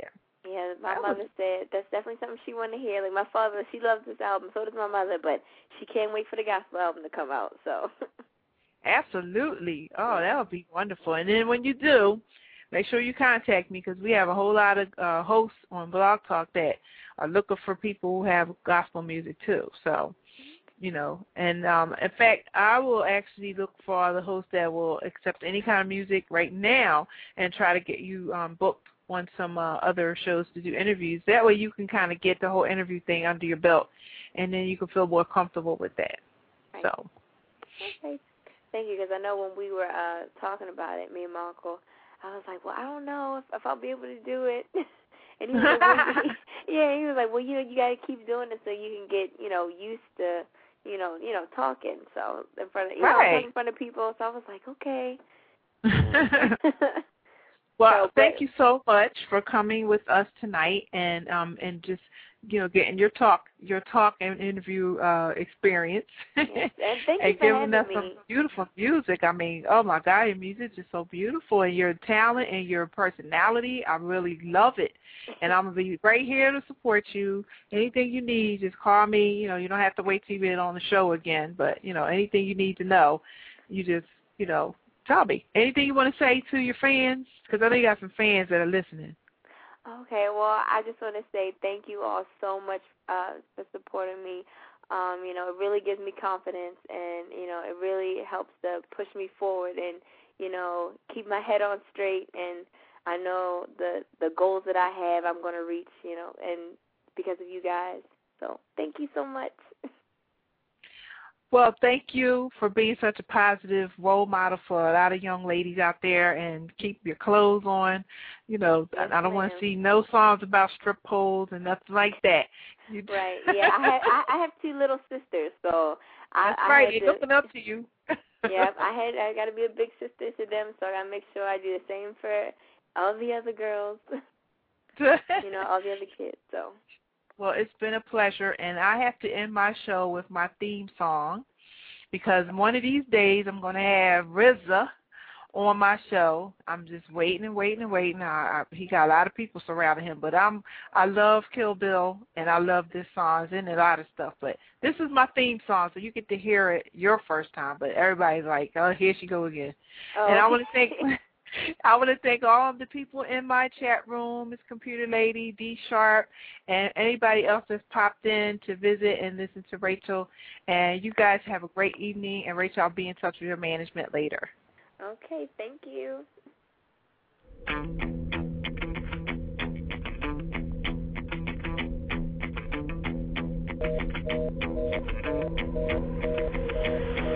Yeah, my That mother was- said that's definitely something she wanted to hear. Like my father, she loves this album. So does my mother, but she can't wait for the gospel album to come out. So. Absolutely. Oh, that would be wonderful. And then when you do, make sure you contact me because we have a whole lot of uh, hosts on Blog Talk that are looking for people who have gospel music too. So, you know, and um, in fact, I will actually look for the hosts that will accept any kind of music right now and try to get you um, booked on some uh, other shows to do interviews. That way, you can kind of get the whole interview thing under your belt, and then you can feel more comfortable with that. Right. So. Okay. Thank you, because I know when we were uh talking about it, me and my uncle, I was like, well, I don't know if if I'll be able to do it. and he was like, yeah, he was like, well, you know, you got to keep doing it so you can get, you know, used to, you know, you know, talking. So in front of, you know, Right. talking in front of people. So I was like, okay. Well, So, thank but- you so much for coming with us tonight and um and just you know getting your talk your talk and interview uh experience and thank you and for giving us having some beautiful music. I mean, oh my God, your music is just so beautiful and your talent and your personality, I really love it. And I'm gonna be right here to support you. Anything you need, just call me. You know, you don't have to wait till you get on the show again, but you know, anything you need to know, you just you know tell me anything you want to say to your fans because I know you got some fans that are listening. Okay, well, I just want to say thank you all so much uh, for supporting me. Um, you know, it really gives me confidence, and you know, it really helps to push me forward, and you know, keep my head on straight. And I know the the goals that I have, I'm going to reach. You know, and because of you guys. So thank you so much. Well, thank you for being such a positive role model for a lot of young ladies out there and keep your clothes on. You know, Yes, I don't want to see no songs about strip poles and nothing like that. You, Right. Yeah, I have I, have two little sisters, so I That's I right. They're to, looking up to you. yep, I had I got to be a big sister to them, so I got to make sure I do the same for all the other girls. you know, all the other kids. So Well, it's been a pleasure, and I have to end my show with my theme song because one of these days I'm going to have RZA on my show. I'm just waiting and waiting and waiting. I, I, he got a lot of people surrounding him, but I'm I love Kill Bill and I love this song and a lot of stuff. But this is my theme song, so you get to hear it your first time. But everybody's like, "Oh, here she go again." oh, And I want to thank I want to thank all of the people in my chat room, Miss Computer Lady, D Sharp, and anybody else that's popped in to visit and listen to Rachel. And you guys have a great evening. And Rachel, I'll be in touch with your management later. okay, thank you. Thank